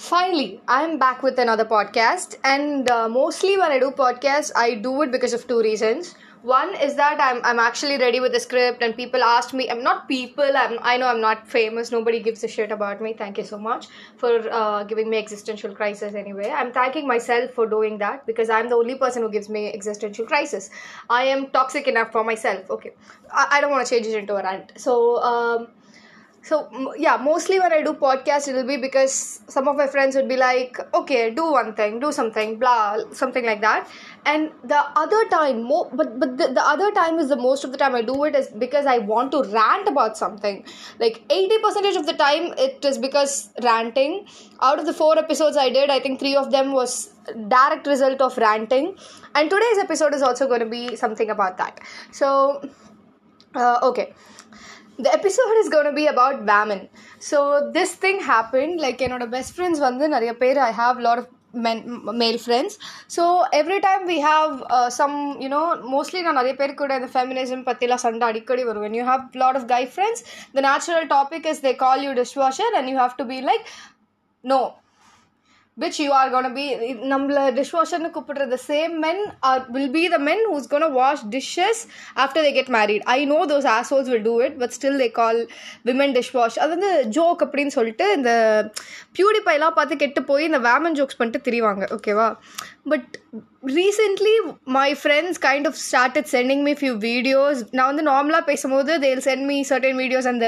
Finally, I'm back with another podcast, and uh, mostly when I do podcasts, I do it because of two reasons. One is that I'm, I'm actually ready with the script, and people asked me. I'm not people. I'm, I know I'm not famous. Nobody gives a shit about me. Thank you so much for uh, giving me existential crisis. Anyway, I'm thanking myself for doing that because I'm the only person who gives me existential crisis. I am toxic enough for myself. Okay, I, I don't want to change it into a rant. So. Um, so yeah mostly when i do podcast it'll be because some of my friends would be like okay do one thing do something blah something like that. And the other time mo- but but the, the other time is the most of the time i do it is because i want to rant about something. Like 80 percentage of the time it is because ranting. Out of the four episodes i did i think three of them was direct result of ranting. And today's episode is also going to be something about that. So uh, okay the episode is going to be about women so this thing happened என்னோட best friends வந்து நிறைய பேர் I have lot of men male friends so every time we have some you know mostly நான் நிறைய பேர் கூட இந்த feminism பற்றிலாம் சண்டை அடிக்கடி வருவேன் you have lot of guy friends the natural topic is they call you dish washer and you have to be like no bitch you are gonna be நம்மள டிஷ்வாஷர்னு கூப்பிடுற same men are will be the men who's gonna wash dishes after they get married I know those assholes will do it but still they call women dish wash அது வந்து joke அப்படின்னு சொல்லிட்டு இந்த பியூடிஃபைலாம் பார்த்து கெட்டு போய் இந்த வேமன் ஜோக்ஸ் பண்ணிட்டு திரிவாங்க ஓகேவா but recently my friends kind of started sending me few videos நான் வந்து நார்மலாக பேசும்போது they'll sent me certain videos அந்த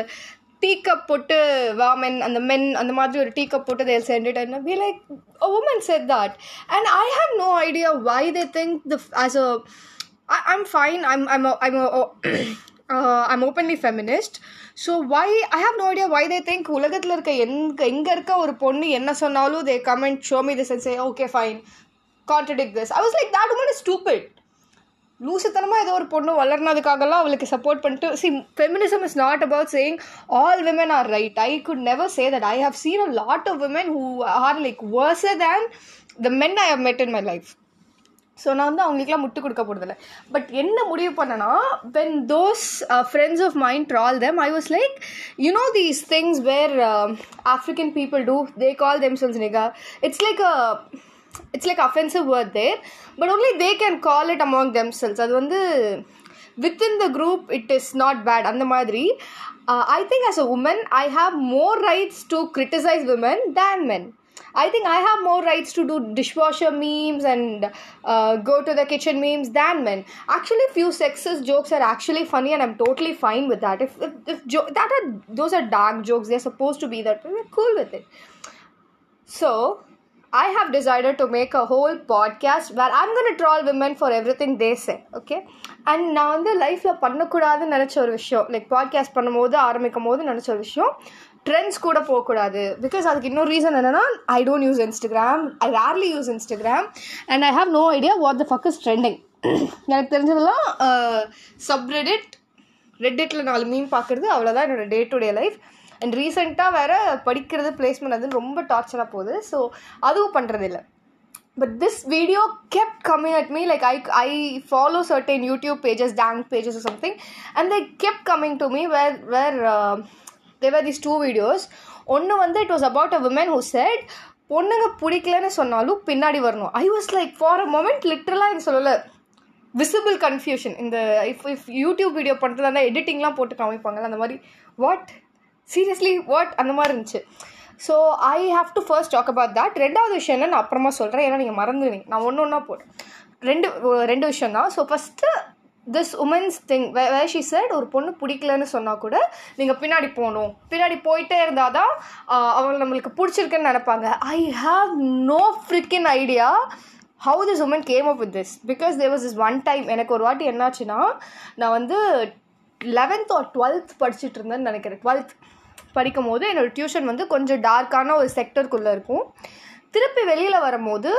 டீ கப் போட்டு வா மென் அந்த மென் அந்த மாதிரி ஒரு டீ கப் போட்டு they'll sent it be like woman said that and I have no idea why they think the as a I'm fine I'm I'm I'm I'm openly feminist so why I have no idea why they think உலகத்தில் இருக்க எங்க எங்கே இருக்க ஒரு பொண்ணு என்ன சொன்னாலும் they comment show me this and say okay fine contradict this I was like that woman is stupid லூசுத்தனமாக ஏதோ ஒரு பொண்ணு வளர்னதுக்காகலாம் அவளுக்கு சப்போர்ட் பண்ணிட்டு see feminism is not about saying all women are right I could never say that I have seen a lot of women who are like worser than the men I have met in my life so நான் வந்து அவங்களுக்குலாம் முட்டு கொடுக்க போகிறதில்ல but என்ன முடிவு பண்ணனா when those friends of mine troll them I was like you know these things where African people do they call themselves nigga it's like a It's like offensive word there but only they can call it among themselves அது வந்து within the group it is not bad அந்த மாதிரி I think as a woman I have more rights to criticize women than men I think I have more rights to do dishwasher memes and uh, go to the kitchen memes than men. Actually, few sexist jokes are actually funny, and I'm totally fine with that. If, if, if jo- that are those are dark jokes, they're supposed to be that. We're cool with it. So I have decided to make a whole podcast where I'm going to troll women for everything they say, okay? And நான் வந்து லைஃப்பில் பண்ணக்கூடாதுன்னு நினச்ச ஒரு விஷயம் like podcast பண்ணும்போது ஆரம்பிக்கும் போது நினச்ச ஒரு விஷயம் ட்ரெண்ட்ஸ் கூட போகக்கூடாது. பிகாஸ் அதுக்கு இன்னொரு ரீசன் என்னென்னா I don't use Instagram I rarely use Instagram and I have no idea what the fuck is trending எனக்கு தெரிஞ்சதெல்லாம் uh, சப்ரெடிட் ரெட்டிட்டில் நாலு மீன் பார்க்குறது அவ்வளோதான் என்னோட day to day life and ரீசெண்டாக வேறு படிக்கிறது பிளேஸ்மெண்ட் அது ரொம்ப டார்ச்சராக போகுது. ஸோ அதுவும் பண்ணுறதில்ல but this video keep coming at me like I I follow certain YouTube pages dance pages something and and keep coming coming me where where where uh, these two videos ஒன்று வந்து it was about a woman who said பொண்ணுங்க பிடிக்கலன்னு சொன்னாலும் பின்னாடி வரணும். I was like for a moment லிட்ரலாக எனக்கு சொல்லலை. விசிபிள் கன்ஃபியூஷன் இந்த இஃப் இஃப் யூடியூப் வீடியோ பண்ணுறது இருந்தால் எடிட்டிங்லாம் போட்டு காமிப்பாங்க அந்த மாதிரி. வாட் சீரியஸ்லி வாட் அந்த மாதிரி இருந்துச்சு. So I have to first talk about that ரெண்டாவது விஷயம் என்ன நான் அப்புறமா சொல்கிறேன் ஏன்னா நீங்கள் மறந்துடுவீங்க. நான் ஒன்று ஒன்றா போட்டேன் ரெண்டு ரெண்டு விஷயம் தான். So first this woman's thing way she said ஒரு பொண்ணு பிடிக்கலன்னு சொன்னால் கூட நீங்கள் பின்னாடி போகணும். பின்னாடி போயிட்டே இருந்தால் தான் அவங்க நம்மளுக்கு பிடிச்சிருக்குன்னு நினைப்பாங்க. I have no freaking idea how this woman came up with this because there was is one time எனக்கு ஒரு வாட்டி என்னாச்சுன்னா நான் வந்து லெவன்த் ஆர் டுவெல்த் படிச்சுட்டு இருந்தேன்னு நினைக்கிறேன். டுவெல்த் படிக்கும் போது என்னோடய டியூஷன் வந்து கொஞ்சம் டார்க்கான ஒரு செக்டருக்குள்ளே இருக்கும். திருப்பி வெளியில் வரும்போது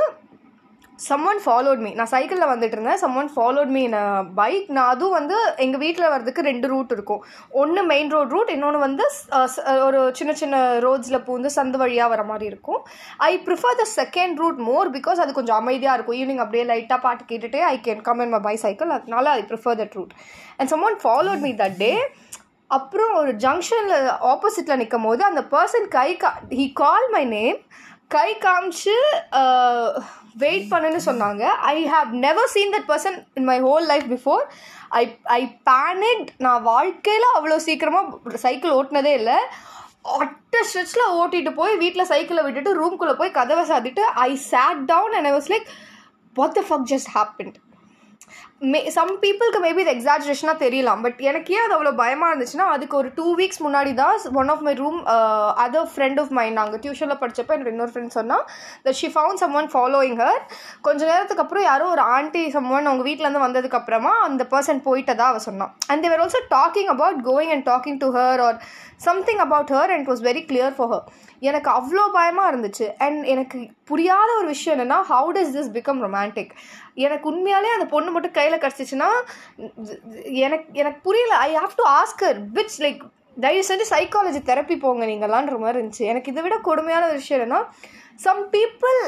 சம்மன் ஃபாலோட் மீ நான் சைக்கிளில் வந்துட்டு இருந்தேன். சம்மன் ஃபாலோட் மீ நான் பைக் நான் அதுவும் வந்து எங்கள் வீட்டில் வர்றதுக்கு ரெண்டு ரூட் இருக்கும். ஒன்று மெயின் ரோட் ரூட் இன்னொன்று வந்து ஒரு சின்ன சின்ன ரோட்ஸில் பூந்து சந்து வழியாக வர மாதிரி இருக்கும். I prefer the second route more because அது கொஞ்சம் அமைதியாக இருக்கும். ஈவினிங் அப்படியே லைட்டாக பாட்டு கேட்டுகிட்டே I can come in my bicycle அதனால I prefer that route and someone followed me that day அப்புறம் ஒரு ஜங்ஷனில் ஆப்போசிட்டில் நிற்கும் போது அந்த பர்சன் கை கா ஹி கால் மை நேம் கை காமிச்சு வெயிட் பண்ணுன்னு சொன்னாங்க. I have never seen that person in my whole life before I I panicked நான் வாழ்க்கையில் அவ்வளோ சீக்கிரமாக சைக்கிள் ஓட்டினதே இல்லை. ஒட்ட ஸ்ட்ரெச்சில் ஓட்டிட்டு போய் வீட்டில் சைக்கிளை விட்டுட்டு ரூம்குள்ளே போய் கதவை சாத்திட்டு I sat down and I was like what the fuck just happened may some பீப்புளுக்கு மேபி இது எக்ஸாஜரேஷனாக தெரியலாம் பட் எனக்கு ஏன் அது அவ்வளோ பயமாக இருந்துச்சுன்னா அதுக்கு ஒரு டூ வீக்ஸ் முன்னாடி தான் one of my room other friend of mine நாங்கள் டியூஷனில் படித்தப்போ எனக்கு இன்னொரு ஃப்ரெண்ட் சொன்னால் the she found someone following her கொஞ்ச நேரத்துக்கு அப்புறம் யாரோ ஒரு ஆண்டி சம் ஒன் அவங்க வீட்டிலேருந்து வந்ததுக்கப்புறமா அந்த பர்சன் போயிட்டதா அவள் சொன்னான் and they're also talking about going and talking to her or something about her and it was very clear for her எனக்கு அவ்வளோ பயமாக இருந்துச்சு. அண்ட் எனக்கு புரியாத ஒரு விஷயம் என்னென்னா how does this become romantic எனக்கு உண்மையாலே அந்த பொண்ணு மட்டும் கையில் கிடச்சிச்சின்னா எனக்கு எனக்கு புரியல. I have to ask her which like தயவு செஞ்சு சைக்காலஜி தெரப்பி போங்க நீங்களான்ற மாதிரி இருந்துச்சு. எனக்கு இதை விட கொடுமையான ஒரு விஷயம் என்னென்னா some people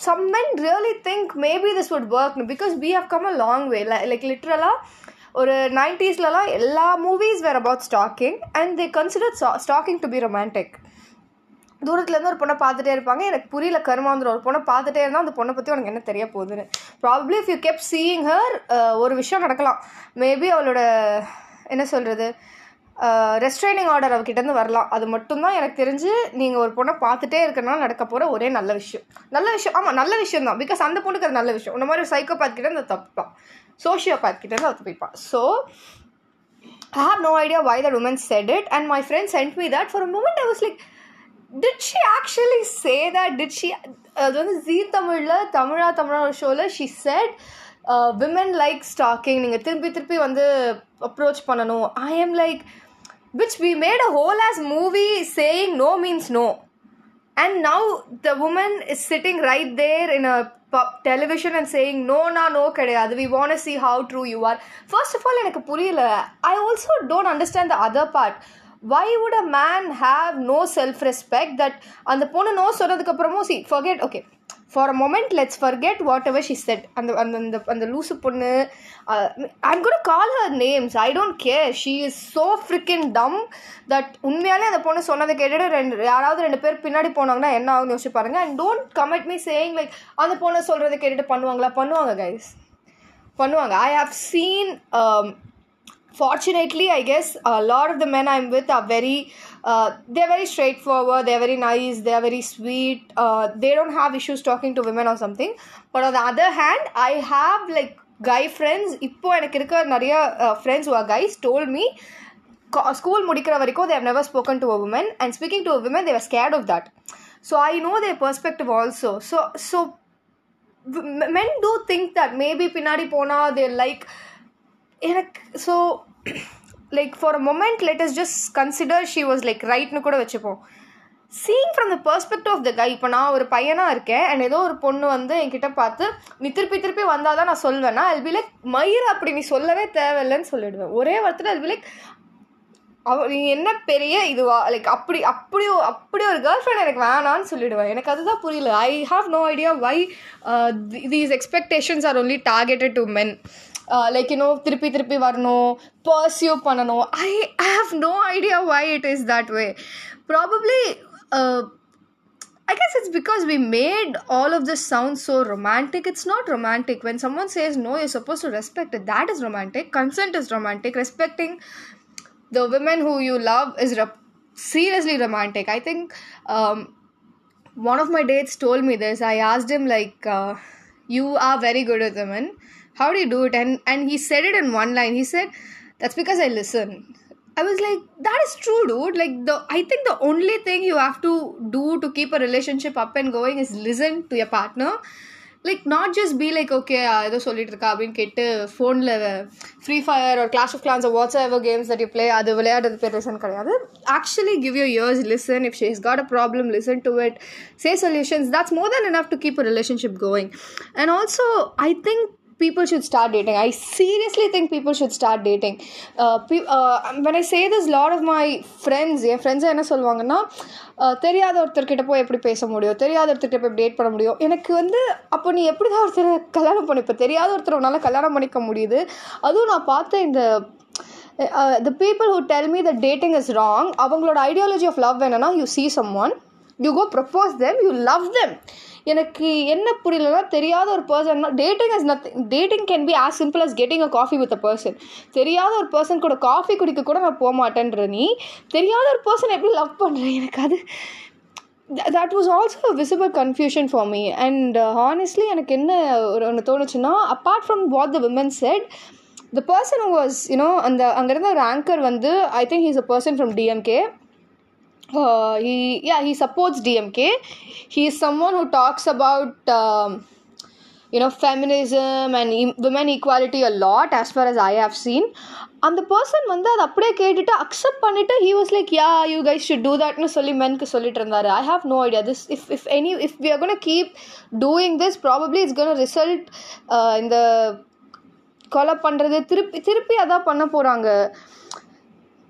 some men really think maybe this would work because we have come a long way like லிட்ரலாக ஒரு நைன்டிஸ்லலாம் எல்லா movies were about stalking and they consider stalking to be romantic தூரத்துலேருந்து ஒரு பொண்ணை பார்த்துட்டே இருப்பாங்க. எனக்கு புரியல கருமாந்திரம் ஒரு பொண்ணை பார்த்துட்டே இருந்தால் அந்த பொண்ணை பற்றி உனக்கு என்ன தெரிய போகுதுன்னு. Probably if you keep seeing her ஒரு விஷயம் நடக்கலாம். மேபி அவளோட என்ன சொல்கிறது ரெஸ்ட்ரைனிங் ஆர்டர் அவகிட்டேருந்து வரலாம். அது மட்டும்தான் எனக்கு தெரிஞ்சு நீங்கள் ஒரு பொண்ணை பார்த்துட்டே இருக்கனால நடக்க போகிற ஒரே நல்ல விஷயம். நல்ல விஷயம் ஆமாம் நல்ல விஷயம் தான் பிகாஸ் அந்த பொண்ணுக்கு அது நல்ல விஷயம். இந்த மாதிரி சைக்கோ கிட்ட அந்த தப்பு தான். கிட்ட இருந்து அது தப்பிப்பான் so I have no idea why that woman said it, and my friend sent me that. For a moment, I was like, did she actually say that? Did she? அது வந்து ஜீ தமிழில் தமிழா தமிழா ஒரு ஷோவில் she said women like stalking நீங்கள் திருப்பி திருப்பி வந்து approach பண்ணணும் I am like which we made a whole ass movie saying no means no and now the woman is sitting right there in a television and saying Nona no கிடையாது we want see how true you are first of all எனக்கு புரியல I also don't understand the other part why would a man have no self respect that அந்த பொண்ணு no சொன்னதுக்கப்புறமும் see forget okay for a moment let's forget whatever she said அந்த அந்த அந்த அந்த லூசு பொண்ணு I'm could call her names I don't care she is so freaking dumb that உண்மையாலே அந்த பொண்ணு சொன்னதை கேட்டுட்டு ரெண்டு யாராவது ரெண்டு பேர் பின்னாடி போனாங்கன்னா என்ன ஆகும்னு யோசிச்சு பாருங்க and don't comment me saying like அந்த பொண்ணை சொல்கிறத கேட்டுட்டு பண்ணுவாங்களா பண்ணுவாங்க கைஸ் பண்ணுவாங்க I have seen fortunately I guess lot of the men I am with a very uh, they're very straightforward they're very nice they're very sweet uh, they don't have issues talking to women or something but on the other hand i have like guy friends இப்போ எனக்கு இருக்க நிறைய friends who are guys told me school முடிக்கிற வரைக்கும் they have never spoken to a woman and speaking to a woman they were scared of that so i know their perspective also so so w- men do think that maybe பின்னாடி போனா they like எனக்கு so like for a moment let us just consider she was like ரைட்னு கூட வச்சுப்போம். Seeing from the perspective of the guy இப்போ நான் ஒரு பையனாக இருக்கேன் அண்ட் ஏதோ ஒரு பொண்ணு வந்து என்கிட்ட பார்த்து நீ திருப்பி திருப்பி வந்தால் தான் நான் சொல்வேன்னா அல் பி லைக் மயிர் அப்படி நீ சொல்லவே தேவையில்லைன்னு சொல்லிடுவேன். ஒரே வார்த்தையில் அல் பி லைக் அவ நீ என்ன பெரிய இதுவா? லைக் அப்படி அப்படி அப்படி ஒரு கேர்ள் ஃப்ரெண்ட் எனக்கு வேணான்னு சொல்லிடுவேன். எனக்கு அதுதான் புரியல. I have no idea why these expectations are only targeted to men like you know திருப்பி திருப்பி வரணும் பர்சியூ பண்ணணும் I have no idea why it is that way probably I guess it's because we made all of this sound so romantic. It's not romantic. When someone says no, you're supposed to respect it. That is romantic. Consent is romantic. Respecting the women who you love is re- seriously romantic. I think um, one of my dates told me this. I asked him like, uh, "You are very good with women. How do you do it?" And and he said it in one line. He said, "That's because I listen." I was like, "That is true, dude. Like the I think the only thing you have to do to keep a relationship up and going is listen to your partner." Like not just be like okay ஏதோ சொல்லிட்டு இருக்கா அப்படின்னு கேட்டு ஃபோனில் free fire ஒரு clash of clans whatsoever games that you play அது விளையாடுறது பேர் லிசன் கிடையாது actually give you ears listen if she's got a problem listen to it say solutions that's more than enough to keep a relationship going and also i think people should start dating. I seriously think people should start dating. Uh, pe- uh, um, when i say this lot of my friends என் friends என்ன சொல்லுவாங்கன்னா தெரியாத ஒருத்தர்கிட்ட போய் எப்படி பேச முடியும்? தெரியாத ஒருத்தர்கிட்ட போய் டேட் பண்ண முடியும்? எனக்கு வந்து அப்போ நீ எப்படி தான் ஒருத்தரை கல்யாணம் பண்ணிப்ப தெரியாத ஒருத்தர் உன்னால் கல்யாணம் பண்ணிக்க முடியுது. அதுவும் நான் பார்த்த இந்த the people who tell me the dating is wrong அவங்களோட ஐடியாலஜி ஆஃப் லவ் என்னன்னா you see someone you go propose them you love them எனக்கு என்ன புரியலன்னா தெரியாத ஒரு person dating is nothing dating can be as simple as getting a coffee with a person தெரியாத ஒரு person கூட காஃபி குடிக்க கூட நான் போக மாட்டேன்ற நீ தெரியாத ஒரு பர்சன் எப்படி லவ் பண்ணுறேன் எனக்கு அது that was also visible confusion for me and honestly எனக்கு என்ன ஒரு ஒன்று தோணுச்சுன்னா apart from what the women said the person was you know அந்த அங்கேருந்து ஒரு ஆங்கர் வந்து I think he's a person from DMK uh, he yeah he supports dmk he is someone who talks about um, you know feminism and e- women equality a lot as far as i have seen. அந்த person வந்து அதை அப்படியே கேட்டுட்டு accept பண்ணிவிட்டு he was like ya you guys should do தட்னு சொல்லி மென்க்கு சொல்லிட்டு இருந்தார். I have no idea this if if any if we are gonna keep doing this probably it's gonna result இந்த கொலை பண்ணுறது திருப்பி திருப்பி அதான் பண்ண போகிறாங்க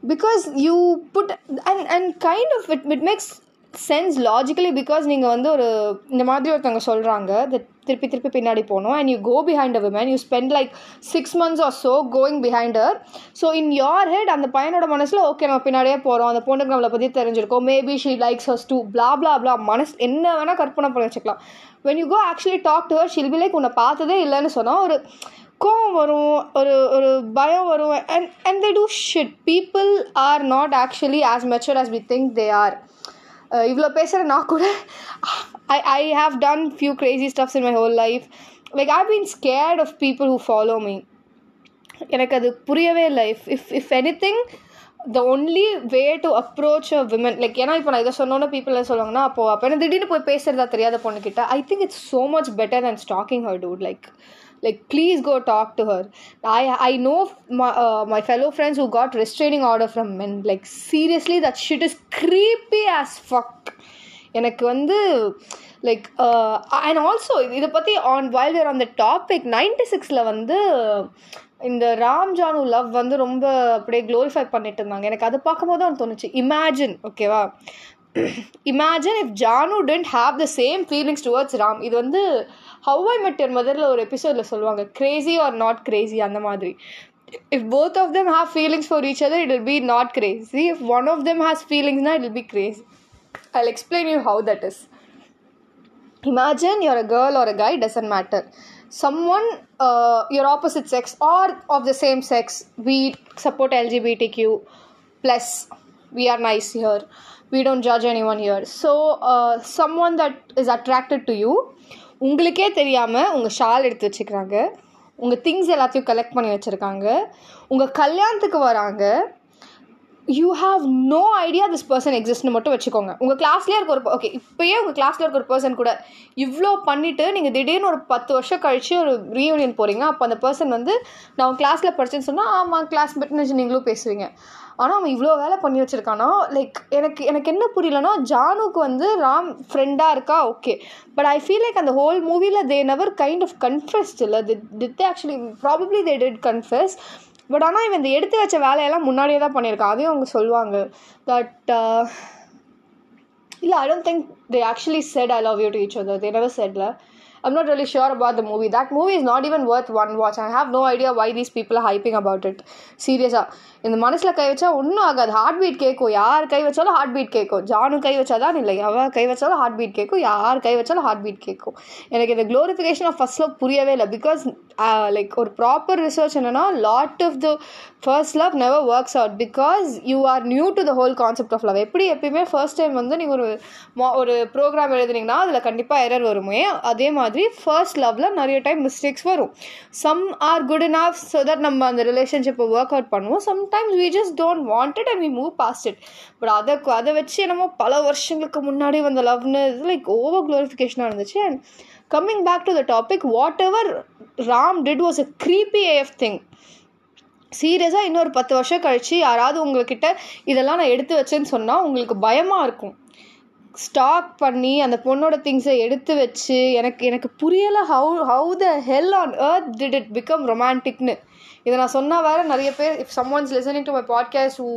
because you put and and kind of it it makes sense logically because நீங்கள் வந்து ஒரு இந்த மாதிரி ஒருத்தவங்க சொல்கிறாங்க திருப்பி திருப்பி பின்னாடி போகணும் and you go behind a women you spend like six months or so going behind so in your head அந்த பையனோட மனசில் ஓகே நம்ம பின்னாடியே போகிறோம் அந்த பொண்ணுக்கு நம்மளை பற்றி தெரிஞ்சிருக்கோம் maybe she likes hers too blah blah blah மனசு என்ன வேணால் கற்பனை பண்ணி வச்சுக்கலாம். When you go actually talk to her she'll be like உன்னை பார்த்ததே இல்லைன்னு சொன்னால் ஒரு கோவம் வரும் ஒரு ஒரு பயம் வரும் and and they do shit people are not actually as mature as we think they are இவ்வளோ பேசுகிற நான் கூட I I have done few crazy stuffs in my whole life like I been scared of people who follow me எனக்கு அது புரியவே இல்லை. If if if anything the only way to approach a women like ஏன்னா இப்போ நான் இதை சொன்னோன்னே people என்ன சொல்லுவாங்கன்னா அப்போ அப்போ என்ன திடீர்னு போய் பேசுறதா தெரியாத பொண்ணுக்கிட்ட I think it's so much better than stalking her dude like like please go talk to her. I i know my uh, my fellow friends who got restraining order from men. Like seriously that shit is creepy as fuck. எனக்கு வந்து like and also இதை பற்றி on while we're on the topic ninety சிக்ஸில் வந்து இந்த Ram Janu love வந்து ரொம்ப அப்படியே க்ளோரிஃபை பண்ணிட்டு இருந்தாங்க. எனக்கு அது பார்க்கும்போது அவன் தோணுச்சு. இமேஜின் ஓகேவா imagine if Jaanu didn't have the same feelings towards Ram இது வந்து ஹவ் ஐ மெட் யர் மதரில் ஒரு எபிசோடில் சொல்லுவாங்க கிரேசி ஆர் நாட் கிரேசி அந்த மாதிரி if both of them have feelings for each other it will be not crazy if one of them has feelings now it will be crazy i'll explain you how that is imagine you're a girl or a guy doesn't matter someone uh, your opposite sex or of the same sex we support lgbtq plus we are nice here we don't judge anyone here so uh, someone that is attracted to you உங்களுக்கே தெரியாமல் உங்கள் shawl எடுத்து வச்சுக்கிறாங்க. உங்கள் things எல்லாத்தையும் collect பண்ணி வச்சுருக்காங்க. உங்கள் கல்யாணத்துக்கு வராங்க. You have no idea this person எக்ஸிஸ்ட்னு மட்டும் வச்சுக்கோங்க. உங்கள் கிளாஸ்லேயே இருக்க ஒரு ஓகே இப்போயே உங்கள் கிளாஸில் இருக்க ஒரு பர்சன் கூட இவ்வளோ பண்ணிவிட்டு நீங்கள் திடீர்னு ஒரு பத்து வருஷம் கழித்து ஒரு ரீயூனியன் போகிறீங்க அப்போ அந்த பர்சன் வந்து நான் உங்கள் கிளாஸில் படிச்சேன்னு சொன்னால் ஆமாம் கிளாஸ் மெட்னு நீங்களும் பேசுவீங்க. ஆனால் அவன் இவ்வளோ வேலை பண்ணி வச்சுருக்கானா? லைக் எனக்கு எனக்கு என்ன புரியலன்னா ஜானுக்கு வந்து ராம் ஃப்ரெண்டாக இருக்கா? Okay but I feel like அந்த ஹோல் மூவியில் they never kind of confessed இல்லை. The they actually probably they did confess but ஆனால் இவன் இந்த எடுத்து வச்ச வேலையெல்லாம் முன்னாடியே தான் பண்ணியிருக்கான். அதையும் அவங்க சொல்லுவாங்க. தட் இல்லை I don't think they actually said I love you to each other they never செட்ல I'm not really sure about the movie. That movie is not even worth one watch. I have no idea why these people are hyping about it. சீரியஸாக இந்த மனசில் கை வச்சா ஒன்றும் ஆகாது. Heart beat கேட்கும் யார் கை வச்சாலும் ஹார்ட் பீட் கேட்கும் ஜானு கை வச்சாதான் இல்லை. அவள் கை வச்சாலும் ஹார்ட் பீட் கேட்கும் யார் கை வச்சாலும் ஹார்ட் பீட் கேட்கும் எனக்கு இந்த க்ளோரிஃபிகேஷன் ஆஃப் ஃபர்ஸ்ட் லவ் புரியவே இல்லை. பிகாஸ் லைக் uh, ஒரு ப்ராப்பர் ரிசர்ச் என்னன்னா lot of the first love never works out because you are new to the whole concept of love எப்படி எப்பயுமே ஃபர்ஸ்ட் டைம் வந்து நீங்கள் ஒரு ஒரு ப்ரோக்ராம் எழுதுனீங்கன்னா அதில் கண்டிப்பாக எரர் வருமே. அதே மாதிரி ஃபர்ஸ்ட் லவ்வில் நிறைய டைம் மிஸ்டேக்ஸ் வரும். Some are good enough so that நம்ம அந்த ரிலேஷன்ஷிப்பை ஒர்க் அவுட் பண்ணுவோம். Sometimes we just don't want it and we move past it but அதை அதை வச்சு என்னமோ பல வருஷங்களுக்கு முன்னாடி வந்த லவ்னு லைக் ஓவர் க்ளோரிஃபிகேஷனாக இருந்துச்சு. And coming back to the topic whatever Ram did was a creepy AF thing சீரியஸாக இன்னொரு பத்து வருஷம் கழித்து யாராவது உங்கள்கிட்ட இதெல்லாம் நான் எடுத்து வச்சேன்னு சொன்னால் உங்களுக்கு பயமாக இருக்கும். ஸ்டாக் பண்ணி அந்த பொண்ணோட திங்ஸை எடுத்து வச்சு எனக்கு எனக்கு புரியலை how how the hell on earth did it become ரொமான்டிக்னு இதை நான் சொன்னால் வேறு நிறைய பேர் if someone's listening to my podcast who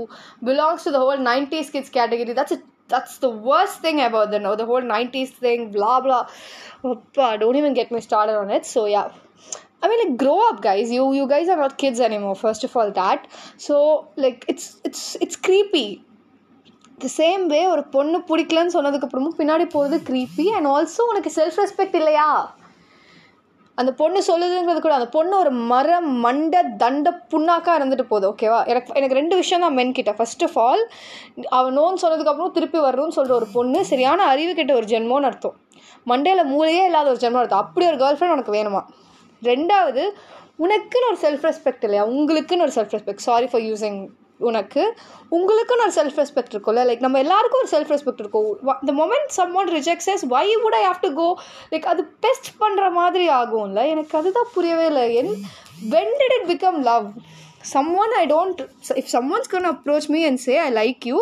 belongs to the whole nineties kids category that's that's the worst thing about than the whole nineties thing blah blah அப்பா don't even get my started on it so ya I mean, like, grow up, guys. You you guys are not kids anymore. First of all, that so like it's it's it's creepy. The same way ஒரு பொண்ணு பிடிக்கலன்னு சொன்னதுக்கப்புறமும் பின்னாடி போகிறது creepy and also உனக்கு self respect இல்லையா? அந்த பொண்ணு சொல்லுதுங்கிறது கூட அந்த பொண்ணு ஒரு மர மண்ட தண்ட புண்ணாக்காக இருந்துட்டு போகுது ஓகேவா எனக்கு எனக்கு ரெண்டு விஷயம் தான் மென் கிட்ட. ஃபர்ஸ்ட் ஆஃப் ஆல் அவன் நோன்னு சொன்னதுக்கப்புறம் திருப்பி வரணும்னு சொல்கிற ஒரு பொண்ணு சரியான அறிவு கிட்ட ஒரு ஜென்மோன்னு அர்த்தம். மண்டையில் மூளையே இல்லாத ஒரு ஜென்மம் அர்த்தம். அப்படி ஒரு கேர்ள் ஃப்ரெண்ட் உனக்கு வேணுமா? ரெண்டாவது உனக்குன்னு ஒரு செல்ஃப் ரெஸ்பெக்ட் இல்லையா? உங்களுக்குன்னு ஒரு self respect sorry for using உனக்கு உங்களுக்கும் ஒரு செல்ஃப் ரெஸ்பெக்ட் இருக்கும்ல? லைக் நம்ம எல்லாருக்கும் ஒரு செல்ஃப் ரெஸ்பெக்ட் இருக்கும். The moment someone rejects us why would I have to go like அது பெஸ்ட் பண்ணுற மாதிரி ஆகும்ல? எனக்கு அதுதான் புரியவே இல்லை. என் when did it become love someone I don't if someone's gonna approach me and say I like you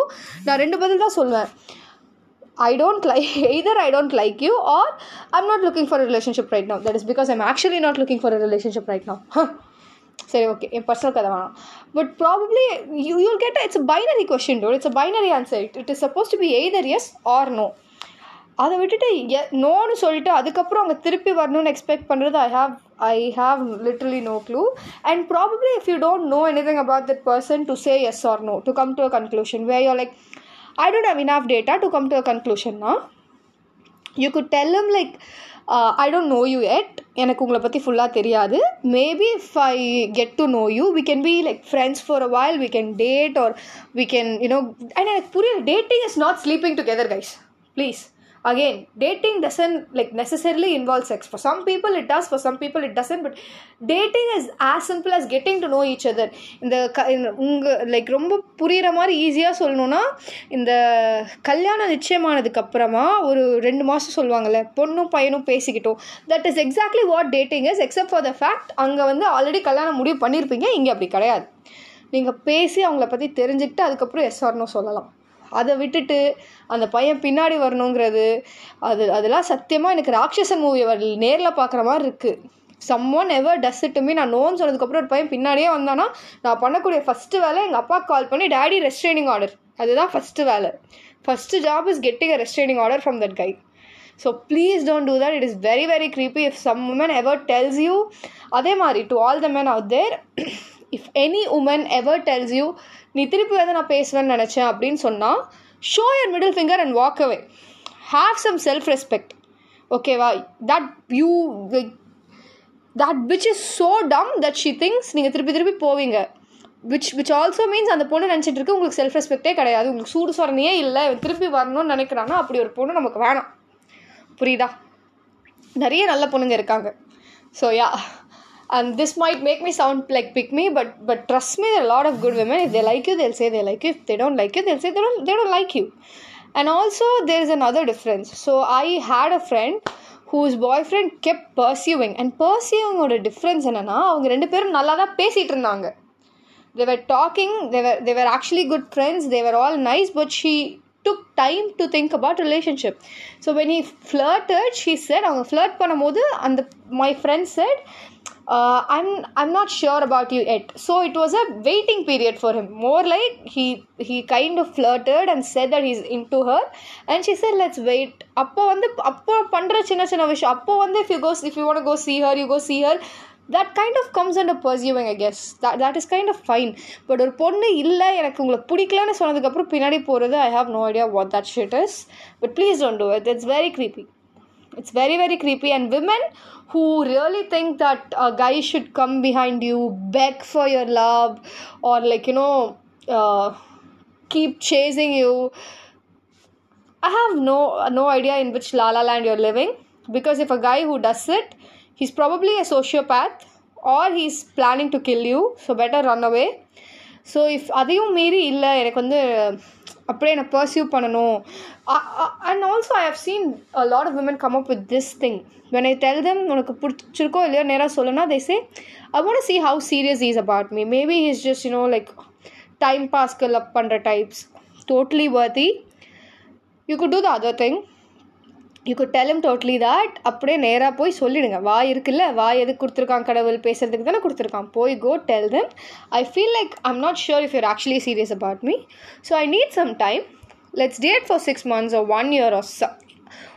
நான் ரெண்டு பதில் தான் சொல்லுவேன் I don't like either I don't like you or I'm not looking for relationship right now that is because I'm actually not looking for relationship right now. சரி okay என் personal கதை வேணாம். But probably you you'll get it's binary question dude it's binary answer it it is suppose to be either yes or no அதை விட்டுட்டு எ நோன்னு சொல்லிட்டு அதுக்கப்புறம் அவங்க திருப்பி வரணும்னு எக்ஸ்பெக்ட் பண்ணுறது I have I have literally no clue and probably if you don't know anything about that person to say yes or no to come to a conclusion way you're like I don't have enough data to come to a கன்க்ளூஷன்னா you could tell them like I don't know you yet know you. எனக்கு உங்களை பற்றி ஃபுல்லாக தெரியாது. Maybe if I get to know you we can be like friends for a while we can date or we can you know and எனக்கு புரியல dating is not sleeping together guys please again dating doesn't like necessarily involve sex. For some people it does for some people it doesn't but dating is as simple as getting to know each other. இந்த க உங்கள் like ரொம்ப புரிகிற மாதிரி ஈஸியாக சொல்லணும்னா இந்த கல்யாணம் நிச்சயமானதுக்கு அப்புறமா ஒரு ரெண்டு மாதம் சொல்லுவாங்கள்ல பொண்ணும் பையனும் பேசிக்கிட்டோம். That is exactly what dating is except for the fact அங்கே வந்து ஆல்ரெடி கல்யாணம் முடிவு பண்ணியிருப்பீங்க இங்கே அப்படி கிடையாது. நீங்கள் பேசி அவங்கள பற்றி தெரிஞ்சுக்கிட்டு அதுக்கப்புறம் எஸ்ஆர்னோ சொல்லலாம். அதை விட்டுட்டு அந்த பையன் பின்னாடி வரணுங்கிறது அது அதெல்லாம் சத்தியமாக எனக்கு ராட்சசன் மூவி நேரில் பார்க்குற மாதிரி இருக்குது someone ever does it me நான் நோன்னு சொன்னதுக்கப்புறம் ஒரு பையன் பின்னாடியே வந்தானா நான் பண்ணக்கூடிய ஃபஸ்ட்டு வேலை எங்கள் அப்பா கால் பண்ணி டேடி ரெஸ்ட்ரைனிங் ஆர்டர் அதுதான் ஃபஸ்ட்டு வேலை. First job is getting a restraining order from that guy so please don't do that it is very very creepy if some woman ever tells you அதே மாதிரி to all the men out there if any woman ever tells you நீ திருப்பி வந்து நான் பேசுவேன்னு நினச்சேன் அப்படின்னு சொன்னால் show your middle finger and walk away have some self respect ஓகேவா that you that which is so dumb that she thinks நீங்கள் திருப்பி திருப்பி போவீங்க. விச் விச் ஆல்சோ மீன்ஸ் அந்த பொண்ணு நினச்சிட்டு இருக்கு உங்களுக்கு செல்ஃப் ரெஸ்பெக்டே கிடையாது. உங்களுக்கு சூடு சொரணையே இல்லை. திருப்பி வரணும்னு நினைக்கிறாங்கன்னா அப்படி ஒரு பொண்ணு நமக்கு வேணாம். புரியுதா? நிறைய நல்ல பொண்ணுங்க இருக்காங்க. So yeah and this might make me sound like pick me but but trust me there are a lot of good women if they like you they'll say they like you if they don't like you they'll say they don't they don't like you and also there is another difference so i had a friend whose boyfriend kept pursuing and pursuing ஓட difference என்னன்னா அவங்க ரெண்டு பேரும் நல்லா தான் பேசிட்டு இருந்தாங்க they were talking they were they were actually good friends they were all nice but she took time to think about relationship so when he flirted she said அவங்க flirt பண்ணும்போது அந்த my friend said uh, I'm I'm not sure about you yet. So it was a waiting period for him. More like he he kind of flirted and said that he's into her, and she said, "Let's wait." அப்போ வந்து அப்போ பண்ற சின்ன சின்ன விஷயம் அப்போ வந்து if you go if you want to go see her, you go see her. that kind of comes under pursuing I guess that that is kind of fine but ஒரு பொண்ணு இல்லை எனக்கு உங்களை பிடிக்கலன்னு சொன்னதுக்கப்புறம் பின்னாடி போகிறது I have no idea what that shit is but please don't do it it's very creepy it's very very creepy and women who really think that a guy should come behind you beg for your love or like you know uh, keep chasing you i have no no idea in which la la land you're living because if a guy who does it he's probably a sociopath or he's planning to kill you so better run away so if அதையும் மீறி இல்லை எனக்கு வந்து அப்படியே என்னை pursue பண்ணணும். And also I have seen a lot of women come up with this thing when I tell them உனக்கு பிடிச்சிருக்கோ இல்லையோ நேராக சொல்லுனா they say I want see how serious is about me maybe is just you know like time பாஸ்க்கு love பண்ணுற types totally worthy you could do the other thing you could tell totally that அப்படியே நேராக போய் சொல்லிடுங்க. வாய் இருக்குல்ல? வாய் எதுக்கு கொடுத்துருக்கான் கடவுள்? பேசுறதுக்கு தானே கொடுத்துருக்கான். போய் go tell them I feel like I'm not sure if your actually serious about me so I need some time let's date for six months or one year or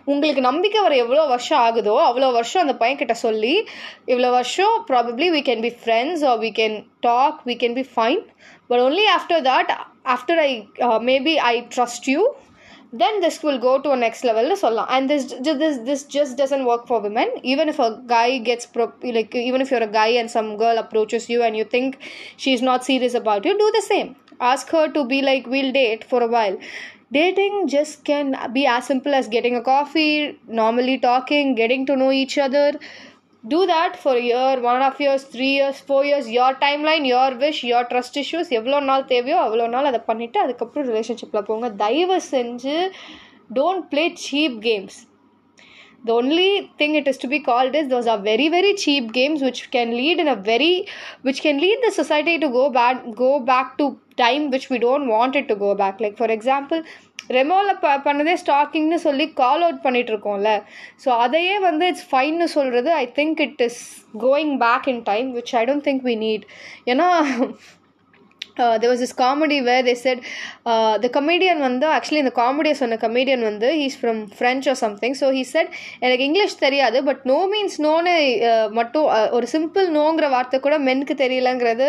உங்களுக்கு நம்பிக்கை வர எவ்வளோ வருஷம் ஆகுதோ அவ்வளோ வருஷம் அந்த பையன்கிட்ட சொல்லி இவ்வளோ வருஷம் probably we can be friends or we can talk we can be fine but only after that after I maybe I trust you then this will go to a next level சொல்லலாம் and this this this just doesn't work for women even if a guy gets pro- like even if you're a guy and some girl approaches you and you think she's not serious about you do the same ask her to be like we'll date for a while dating just can be as simple as getting a coffee normally talking getting to know each other Do that for year one of and three years four years your timeline your wish your trust issues எவ்வளோ நாள் தேவையோ அவ்வளோ நாள் அதை பண்ணிவிட்டு அதுக்கப்புறம் ரிலேஷன்ஷிப்பில் போங்க தயவு செஞ்சு don't play cheap games the only thing it is to be called is those are very very cheap games which can lead in a very which can lead the society to go back go back to time which we don't want it to go back like for example ரெமோவில் ப பண்ணதே ஸ்டாக்கிங்னு சொல்லி call out பண்ணிகிட்ருக்கோம்ல so அதையே வந்து it's ஃபைன்னு சொல்கிறது I think it is going back in time which I don't think we need ஏன்னா there was is comedy where they said the comedian வந்து ஆக்சுவலி இந்த காமெடியை சொன்ன கமெடியன் வந்து he's from French or something so he said எனக்கு English தெரியாது but no means நோன்னு மட்டும் ஒரு சிம்பிள் நோங்கிற வார்த்தை கூட மென்க்கு தெரியலங்கிறது